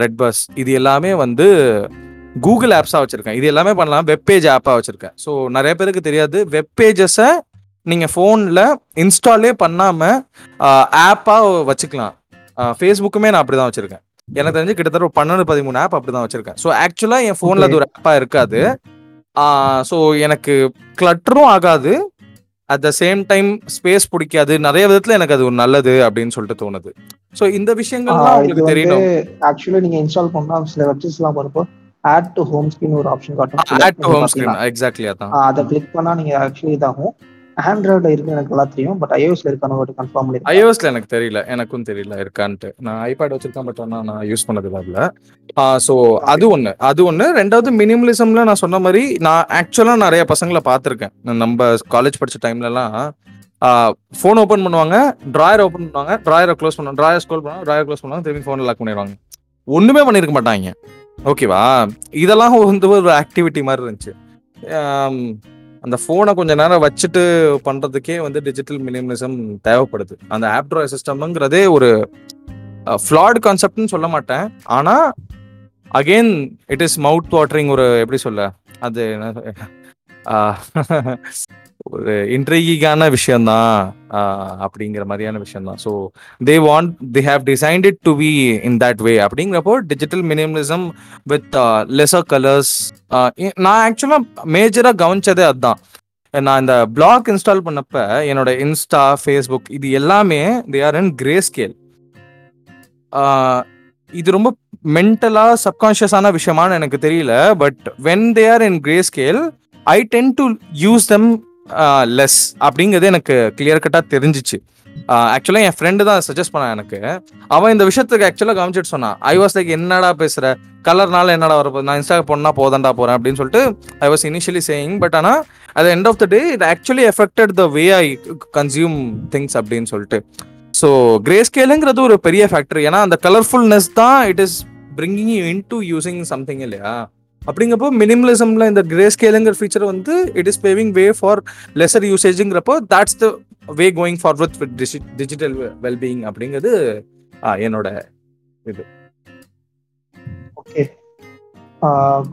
redBus இது எல்லாமே வந்து கூகுள் ஆப்ஸாக வச்சுருக்கேன். இது எல்லாமே பண்ணலாம். வெப்பேஜ் ஆப்பாக வச்சுருக்கேன். ஸோ நிறைய பேருக்கு தெரியாது. வெப்பேஜஸை நீங்கள் ஃபோனில் இன்ஸ்டாலே பண்ணாமல் ஆப்பாக வச்சுக்கலாம். ஃபேஸ்புக்குமே நான் அப்படி தான் வச்சுருக்கேன். எனக்கு தெரிஞ்சு கிட்டத்தட்ட ஒரு பன்னெண்டு பதிமூணு ஆப் அப்படி தான் வச்சுருக்கேன் ஸோ ஆக்சுவலாக என் ஃபோனில் அது ஒரு ஆப்பாக இருக்காது. ஸோ எனக்கு கிளட்டரும் ஆகாது. At the same time space பிடிக்காது. நிறைய விதத்துல எனக்கு அது ஒரு நல்லது அப்படின்னு சொல்லிட்டு தோணுது. ஸோ இந்த விஷயங்கள்லாம் இது உங்களுக்கு தெரியணும். ஆக்சுவலி நீங்க இன்ஸ்டால் பண்ணா சில வெப்சைட்ஸ் எல்லாம் வரப்போ ஆட் டு ஹோம் ஸ்கிரீன் ஒரு ஆப்ஷன் காட்டும். Add to home screen exactly அதான். அதை கிளிக் பண்ணா நீங்க ஆக்சுவலி இதாகும். ஆண்ட்ராய்டில் இருக்கு எனக்கு நல்லா தெரியும் பட் ஐஓஎஸ்ல இருக்கான்னு ஒரு கன்ஃபார்ம் பண்ணி ஐஓஎஸ்ல எனக்கு தெரியல எனக்கும் தெரியல இருக்கான்ட்டு. நான் ஐபேட் வச்சிருக்கேன் பட் ஆனால் நான் யூஸ் பண்ணது இல்லை ஸோ அது ஒன்று அது ஒன்று ரெண்டாவது மினிமலிசம்ல நான் சொன்ன மாதிரி நான் ஆக்சுவலாக நிறைய பசங்களை பார்த்துருக்கேன். நம்ம காலேஜ் படித்த டைம்லலாம் ஃபோன் ஓப்பன் பண்ணுவாங்க ட்ராயர் ஓப்பன் பண்ணுவாங்க ட்ராயரை க்ளோஸ் பண்ணுவாங்க ட்ராயர் ஸ்கோல் பண்ணுவாங்க ட்ராயர் க்ளோஸ் பண்ணுவாங்க திரும்பி ஃபோன் லாக் பண்ணிடுவாங்க. ஒன்றுமே பண்ணியிருக்க மாட்டாங்க. ஓகேவா இதெல்லாம் வந்து ஒரு ஆக்டிவிட்டி மாதிரி இருந்துச்சு. அந்த ஃபோனை கொஞ்ச நேரம் வச்சுட்டு பண்றதுக்கே வந்து டிஜிட்டல் மினிமலிசம் தேவைப்படுது. அந்த ஆப் ட்ராய் சிஸ்டம்ங்கிறதே ஒரு ஃப்ளாட் கான்செப்ட்னு சொல்ல மாட்டேன். ஆனா again it is mouth watering ஒரு எப்படி சொல்ல அது என்ன ஒரு இன்ட்ரிகான விஷயம்தான் அப்படிங்கிற மாதிரியான விஷயம்தான். So they want they have designed it to be in that way அப்படிங்கிறப்போ digital minimalism with lesser colours நான் ஆக்சுவலாக மேஜராக கவனிச்சதே அதுதான் நான் இந்த பிளாக் இன்ஸ்டால் பண்ணப்ப என்னோட இன்ஸ்டா ஃபேஸ்புக் இது எல்லாமே they are in grey scale இது ரொம்ப மென்டலா சப்கான்ஷியஸான விஷயமான்னு எனக்கு தெரியல but when they are in grey scale I tend to use them less அப்படிங்கிறது எனக்கு கிளியர் கட்டாக தெரிஞ்சிச்சு. ஆக்சுவலாக என் ஃப்ரெண்டு தான் சஜஸ்ட் பண்ணான் எனக்கு. அவன் இந்த விஷயத்துக்கு ஆக்சுவலாக கவனிச்சிட்டு சொன்னான். ஐ வாஸ் லைக் என்னடா பேசுகிற கலர்னால என்னடா வரப்போ நான் இன்ஸ்டா பொண்ணா போதண்டா போகிறேன் அப்படின்னு சொல்லிட்டு I was initially saying but ஆனால் at end of the day it actually affected the way I consume things அப்படின்னு சொல்லிட்டு. ஸோ கிரே ஸ்கேலுங்கிறது ஒரு பெரிய ஃபேக்டர் ஏன்னா அந்த கலர்ஃபுல்னஸ் தான் it is bringing you into using something இல்லையா? அப்படிங்கப்போ மினிமலிசம்ல இந்த கிரே ஸ்கேலுங்கிற ஃபீச்சர் வந்து it is paving way for lesser யூசேஜுங்கிறப்போ that's the way going forward with digital wellbeing அப்படிங்கிறது என்னோட ஓகே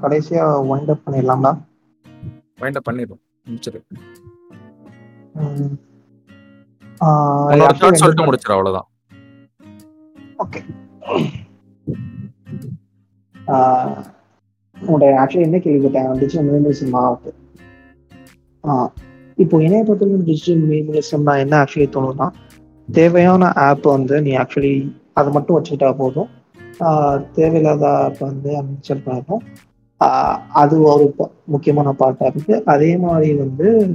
கடைசியா வைண்ட் அப் பண்ணிடலாம்டா வைண்ட் அப் பண்ணிடும் முடிச்சிரு. ம். ஆஹ் உன்னோட actually thought சொல்லிட்டு ரெண்டு- முடிச்சிரு அவ்வளவுதான். ஓகே உங்களோட ஆக்சுவலி என்ன கேள்விப்பட்டேன் டிஜிட்டல் மினிமலிசம் ஆகுது இப்போ இணைய பொறுத்தவரைக்கும் டிஜிட்டல் மினிமலிசம்னா என்ன ஆக்சுவலி தோணுதுன்னா தேவையான ஆப் வந்து நீ ஆக்சுவலி அதை மட்டும் வச்சுக்கிட்டா போதும். ஆஹ் தேவையில்லாத ஆப் வந்து அன்இன்ஸ்டால் பண்ணணும் அது ஒரு முக்கியமான பார்ட்டாக இருக்கு. அதே மாதிரி வந்து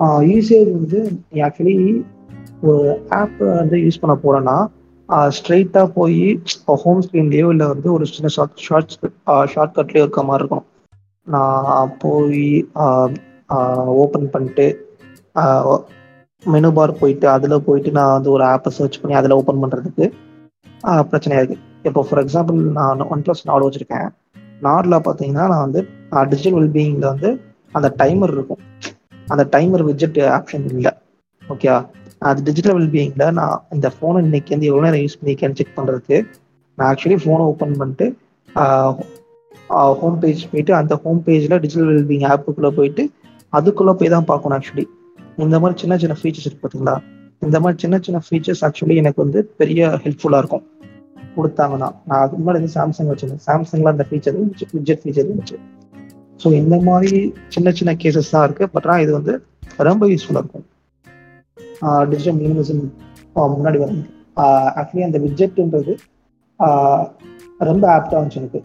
யூசேஜ் வந்து நீ ஆக்சுவலி ஒரு ஆப் வந்து யூஸ் பண்ண போறேன்னா ஸ்ட்ரெயிட்டாக போய் ஹோம் ஸ்க்ரீன்லேயோ இல்லை வந்து ஒரு சின்ன ஷார்ட் ஷார்ட் ஷார்ட் கட்லேயோ இருக்க மாதிரி இருக்கும் நான் போய் ஓப்பன் பண்ணிட்டு மெனு பார் போயிட்டு அதில் போயிட்டு நான் வந்து ஒரு ஆப்பை சர்ச் பண்ணி அதில் ஓப்பன் பண்ணுறதுக்கு பிரச்சனையாக இருக்குது இப்போ ஃபார் எக்ஸாம்பிள் நான் ஒன் ப்ளஸ் நாடு வச்சுருக்கேன். நாடில் பார்த்தீங்கன்னா நான் வந்து டிஜிட்டல் வெல்பீயிங்கில் வந்து அந்த டைமர் இருக்கும். அந்த டைமர் விஜெட் ஆப்ஷன் இல்லை. ஓகே அது டிஜிட்டல் வெல்பீயிங்கில் நான் இந்த ஃபோனை இன்னைக்கு வந்து எவ்வளோ நேரம் யூஸ் பண்ணிக்கேன்னு செக் பண்ணுறதுக்கு நான் ஆக்சுவலி ஃபோனை ஓப்பன் பண்ணிட்டு ஹோம் பேஜ் போயிட்டு அந்த ஹோம் பேஜில் டிஜிட்டல் வெல்பீயிங் ஆப்புக்குள்ளே போயிட்டு அதுக்குள்ளே போய் தான் பார்க்கணும் ஆக்சுவலி இந்த மாதிரி சின்ன சின்ன ஃபீச்சர்ஸ் இருக்கு பார்த்தீங்களா இந்த மாதிரி சின்ன சின்ன ஃபீச்சர்ஸ் ஆக்சுவலி எனக்கு வந்து பெரிய ஹெல்ப்ஃபுல்லாக இருக்கும். கொடுத்தாங்கன்னா நான் அதுக்கு முன்னாடி வந்து சாம்சங் வச்சிருந்தேன். சாம்சங்கில் அந்த ஃபீச்சர் இருந்துச்சு விஜெட் ஃபீச்சர் இருந்துச்சு. ஸோ இந்த மாதிரி சின்ன சின்ன கேசஸ் தான் இருக்கு. பட் ஆனால் இது வந்து ரொம்ப யூஸ்ஃபுல்லாக இருக்கும். டிஜிட்டல் மினிமலிசம் முன்னாடி வரும். ஆக்சுவலி அந்த விஜெட்ன்றது ரொம்ப ஆப்டாக இருந்துச்சு எனக்கு.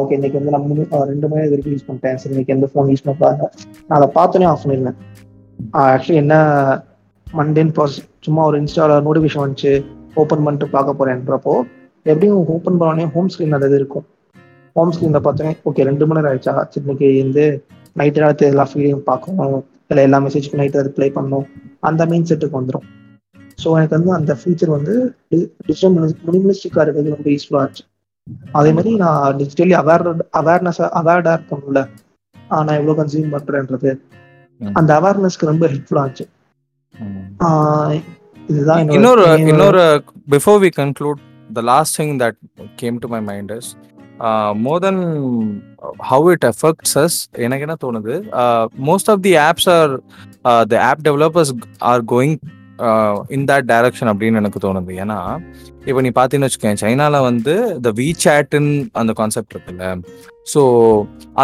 ஓகே இன்னைக்கு வந்து நான் மூணு ரெண்டு மணி நேரம் வரைக்கும் யூஸ் பண்ணிட்டேன். சரி இன்னைக்கு எந்த ஃபோன் யூஸ் பண்ணக்கூடாது நான் அதை பார்த்தோன்னே ஆஃப் பண்ணிருந்தேன் ஆக்சுவலி என்ன மண்டேன் ப்ராசஸ் சும்மா ஒரு இன்ஸ்டாவில் நோட்டிஃபிகேஷன் வந்துச்சு ஓப்பன் பண்ணிட்டு பார்க்க போகிறேன்றப்போ எப்படியும் ஓப்பன் பண்ணோடனே ஹோம் ஸ்க்ரீன் அது இது இருக்கும். ஹோம் ஸ்க்ரீனில் பார்த்தோன்னே ஓகே ரெண்டு மணி நேரம் ஆயிடுச்சா? சரி இன்னைக்கு வந்து நைட்டு நேரத்து எல்லா ஃபீலையும் பார்க்கணும். இல்லை எல்லா மெசேஜ்க்கும் நைட்டு அது ப்ளே பண்ணணும் அந்த மெயின் செட்டுக்கு வந்துடும் ஸோ எனக்கு வந்து அந்த ஃபீச்சர் வந்து டிஜிட்டல் மினிமலிஸ்டிக்காக இருக்கிறது ரொம்ப யூஸ்ஃபுல்லாக இருந்துச்சு. அதே மாதிரி நான் டிஜிட்டலி அவேர் அவேர்னஸ் அவேர்டாக இருக்கணும்ல. நான் எவ்வளோ கன்சியூம் பண்ணுறேன்றது. அந்த அவேர்னஸ்க்கு ரொம்ப ஹெல்ப்ஃபுல்லாக இருந்துச்சு. இதுதான் இன்னொரு. இன்னொரு before we conclude the last thing that came to my mind is more than how it affects us எனக்கு என்ன தோணுது? Most of the apps are the app developers are going in that direction அப்படின்னு எனக்கு தோணுது. ஏன்னா இப்போ நீ பார்த்தீங்கன்னு வச்சுக்கேன் சைனால வந்து இந்த வி சேட்டுன்னு அந்த கான்செப்ட் இருக்குல்ல. ஸோ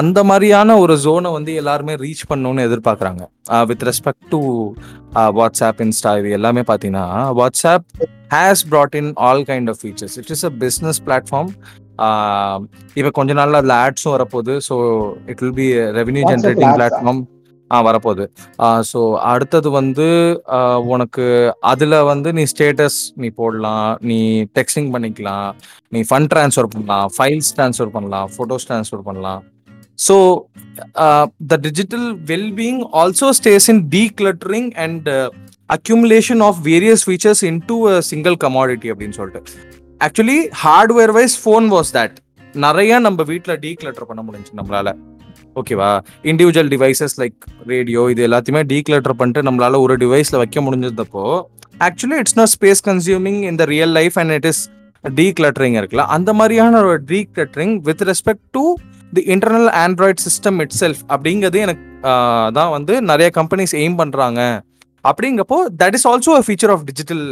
அந்த மாதிரியான ஒரு ஜோனை வந்து எல்லாருமே ரீச் பண்ணணும்னு எதிர்பார்க்குறாங்க. With respect to WhatsApp Insta இது எல்லாமே பார்த்தீங்கன்னா WhatsApp has brought in all kind of features it is a business platform இப்போ கொஞ்ச நாள்ல அதில் ஆட்ஸும் வரப்போகுது. So it will be revenue generating? Platform ஆ? வரப்போகுது. ஸோ அடுத்தது வந்து உனக்கு அதில் வந்து நீ ஸ்டேட்டஸ் நீ போடலாம் நீ டெக்ஸ்டிங் பண்ணிக்கலாம் நீ ஃபண்ட் ட்ரான்ஸ்ஃபர் பண்ணலாம் ஃபைல்ஸ் ட்ரான்ஸ்ஃபர் பண்ணலாம் ஃபோட்டோஸ் ட்ரான்ஸ்ஃபர் பண்ணலாம். So the digital wellbeing also stays in decluttering and accumulation of various features into single commodity அப்படின்னு சொல்லிட்டு. Actually hardware wise phone was that நிறைய நம்ம வீட்டில் டீக்ளட்டர் பண்ண முடிஞ்சுச்சு நம்மளால. ஓகேவா இண்டிவிஜுவல் டிவைசஸ் லைக் ரேடியோ இது எல்லாத்தையுமே டீக்ளட்டர் பண்ணிட்டு நம்மளால ஒரு டிவைஸில் வைக்க முடிஞ்சதப்போ actually it's not space consuming in the real life and it is decluttering இருக்குல்ல அந்த மாதிரியான ஒரு decluttering with respect to the internal Android system itself அப்படிங்கிறது எனக்கு தான் வந்து நிறைய கம்பெனிஸ் எய்ம் பண்ணுறாங்க அப்படிங்கப்போ that is also a feature of digital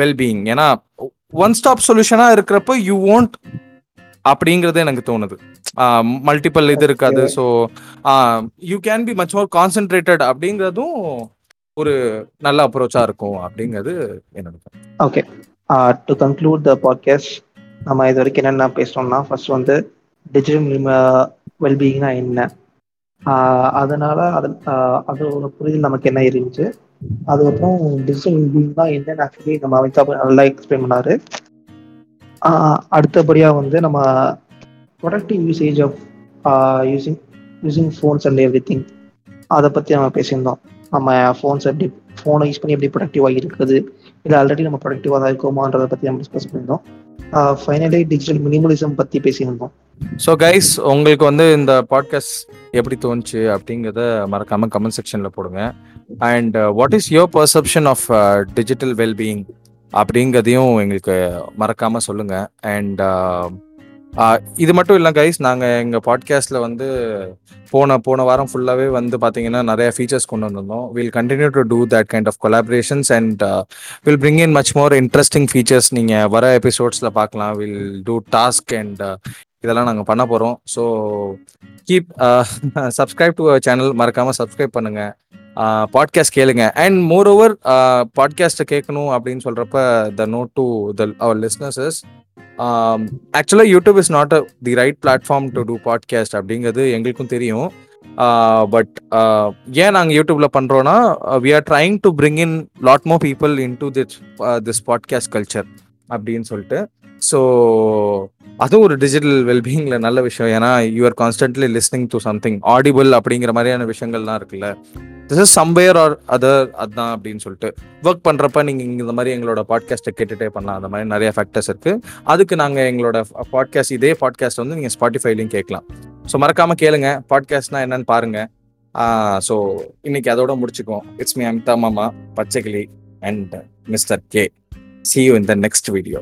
wellbeing ஏன்னா ஒன் ஸ்டாப் சொல்யூஷனா இருக்கிறப்போ யூ won't அப்படிங்கிறது எனக்கு தோணுது. மல்டிபிள் இது இருக்காது. So you can be much more concentrated அப்படிங்கிறதும் ஒரு நல்ல அப்ரோச்சா இருக்கும் அப்படிங்கிறது என்னோட. Okay to conclude the podcast நம்ம இது வரைக்கும் என்னென்ன பேசணும்னா ஃபர்ஸ்ட் வந்து டிஜிட்டல் வெல்பீயிங்னா என்ன? அதனால அது அதோட புரிதல் நமக்கு என்ன இருந்துச்சு? அதுக்கப்புறம் டிஜிட்டல் வெல்பீயிங்னா என்னன்னு ஆக்சுவலி நம்ம அமிதாப் நல்லா எக்ஸ்பிளைன் பண்ணாரு. ஆஹ் அடுத்தபடியா வந்து நம்ம productive usage of using using phones and everything அதை பற்றி நம்ம பேசியிருந்தோம். நம்ம ஃபோன்ஸ் எப்படி ஃபோனை யூஸ் பண்ணி எப்படி ப்ரொடக்டிவாக இருக்குது? இல்லை ஆல்ரெடி நம்ம ப்ரொடக்டிவாக தான் இருக்கோமான்றதை பற்றி நம்ம டிஸ்கஸ் பண்ணியிருந்தோம். ஃபைனலி டிஜிட்டல் மினிமலிசம் பற்றி பேசியிருந்தோம். ஸோ கைஸ் உங்களுக்கு வந்து இந்த பாட்காஸ்ட் எப்படி தோணுச்சு அப்படிங்கிறத மறக்காமல் கமெண்ட் செக்ஷன்ல போடுங்க. And what is your perception of digital wellbeing அப்படிங்கிறதையும் எங்களுக்கு மறக்காம சொல்லுங்க. அண்ட் uh, இது மட்டும் இல்லை கைஸ் நாங்கள் எங்கள் பாட்காஸ்ட்டில் வந்து போன போன வாரம் ஃபுல்லாகவே வந்து பார்த்தீங்கன்னா நிறைய ஃபீச்சர்ஸ் கொண்டு வந்திருந்தோம். Will continue to do that kind of collaborations and will bring in much more interesting features நீங்கள் வர எபிசோட்ஸில் பார்க்கலாம். வில் டூ டாஸ்க் அண்ட் இதெல்லாம் நாங்கள் பண்ண போகிறோம் so keep subscribe to channel மறக்காமல் சப்ஸ்கிரைப் பண்ணுங்கள் பாட்காஸ்ட் கேளுங்க. அண்ட் மோர் ஓவர் பாட்காஸ்ட்டை கேட்கணும் அப்படின்னு சொல்கிறப்ப the note to the our listeners ஆக்சுவலாக YouTube is not a the right platform to do podcast அப்படிங்கிறது எங்களுக்கும் தெரியும். Uh, பட் uh, ஏன் நாங்கள் யூடியூப்பில் பண்ணுறோன்னா we are trying to bring in lot more people into this this podcast culture அப்படின்னு சொல்லிட்டு. ஸோ அதுவும் ஒரு டிஜிட்டல் வெல்பீயிங்ல நல்ல விஷயம். ஏன்னா you are constantly listening to something audible அப்படிங்கிற மாதிரியான விஷயங்கள்லாம் இருக்குல்ல. This is somewhere or other அதான் அப்படின்னு சொல்லிட்டு. ஒர்க் பண்ணுறப்ப நீங்கள் இங்கே இந்த மாதிரி எங்களோட பாட்காஸ்ட்டை கேட்டுட்டே பண்ணலாம். அந்த மாதிரி நிறைய ஃபேக்டர்ஸ் இருக்குது அதுக்கு நாங்கள் எங்களோட பாட்காஸ்ட் இதே பாட்காஸ்ட் வந்து நீங்கள் ஸ்பாட்டிஃபைலையும் கேட்கலாம். ஸோ மறக்காமல் கேளுங்க. பாட்காஸ்ட்னா என்னன்னு பாருங்க. ஸோ இன்னைக்கு அதோட முடிச்சுக்குவோம். இட்ஸ் மீ அமிதா மாமா பச்சைக்கிளி and mister K see you in the next video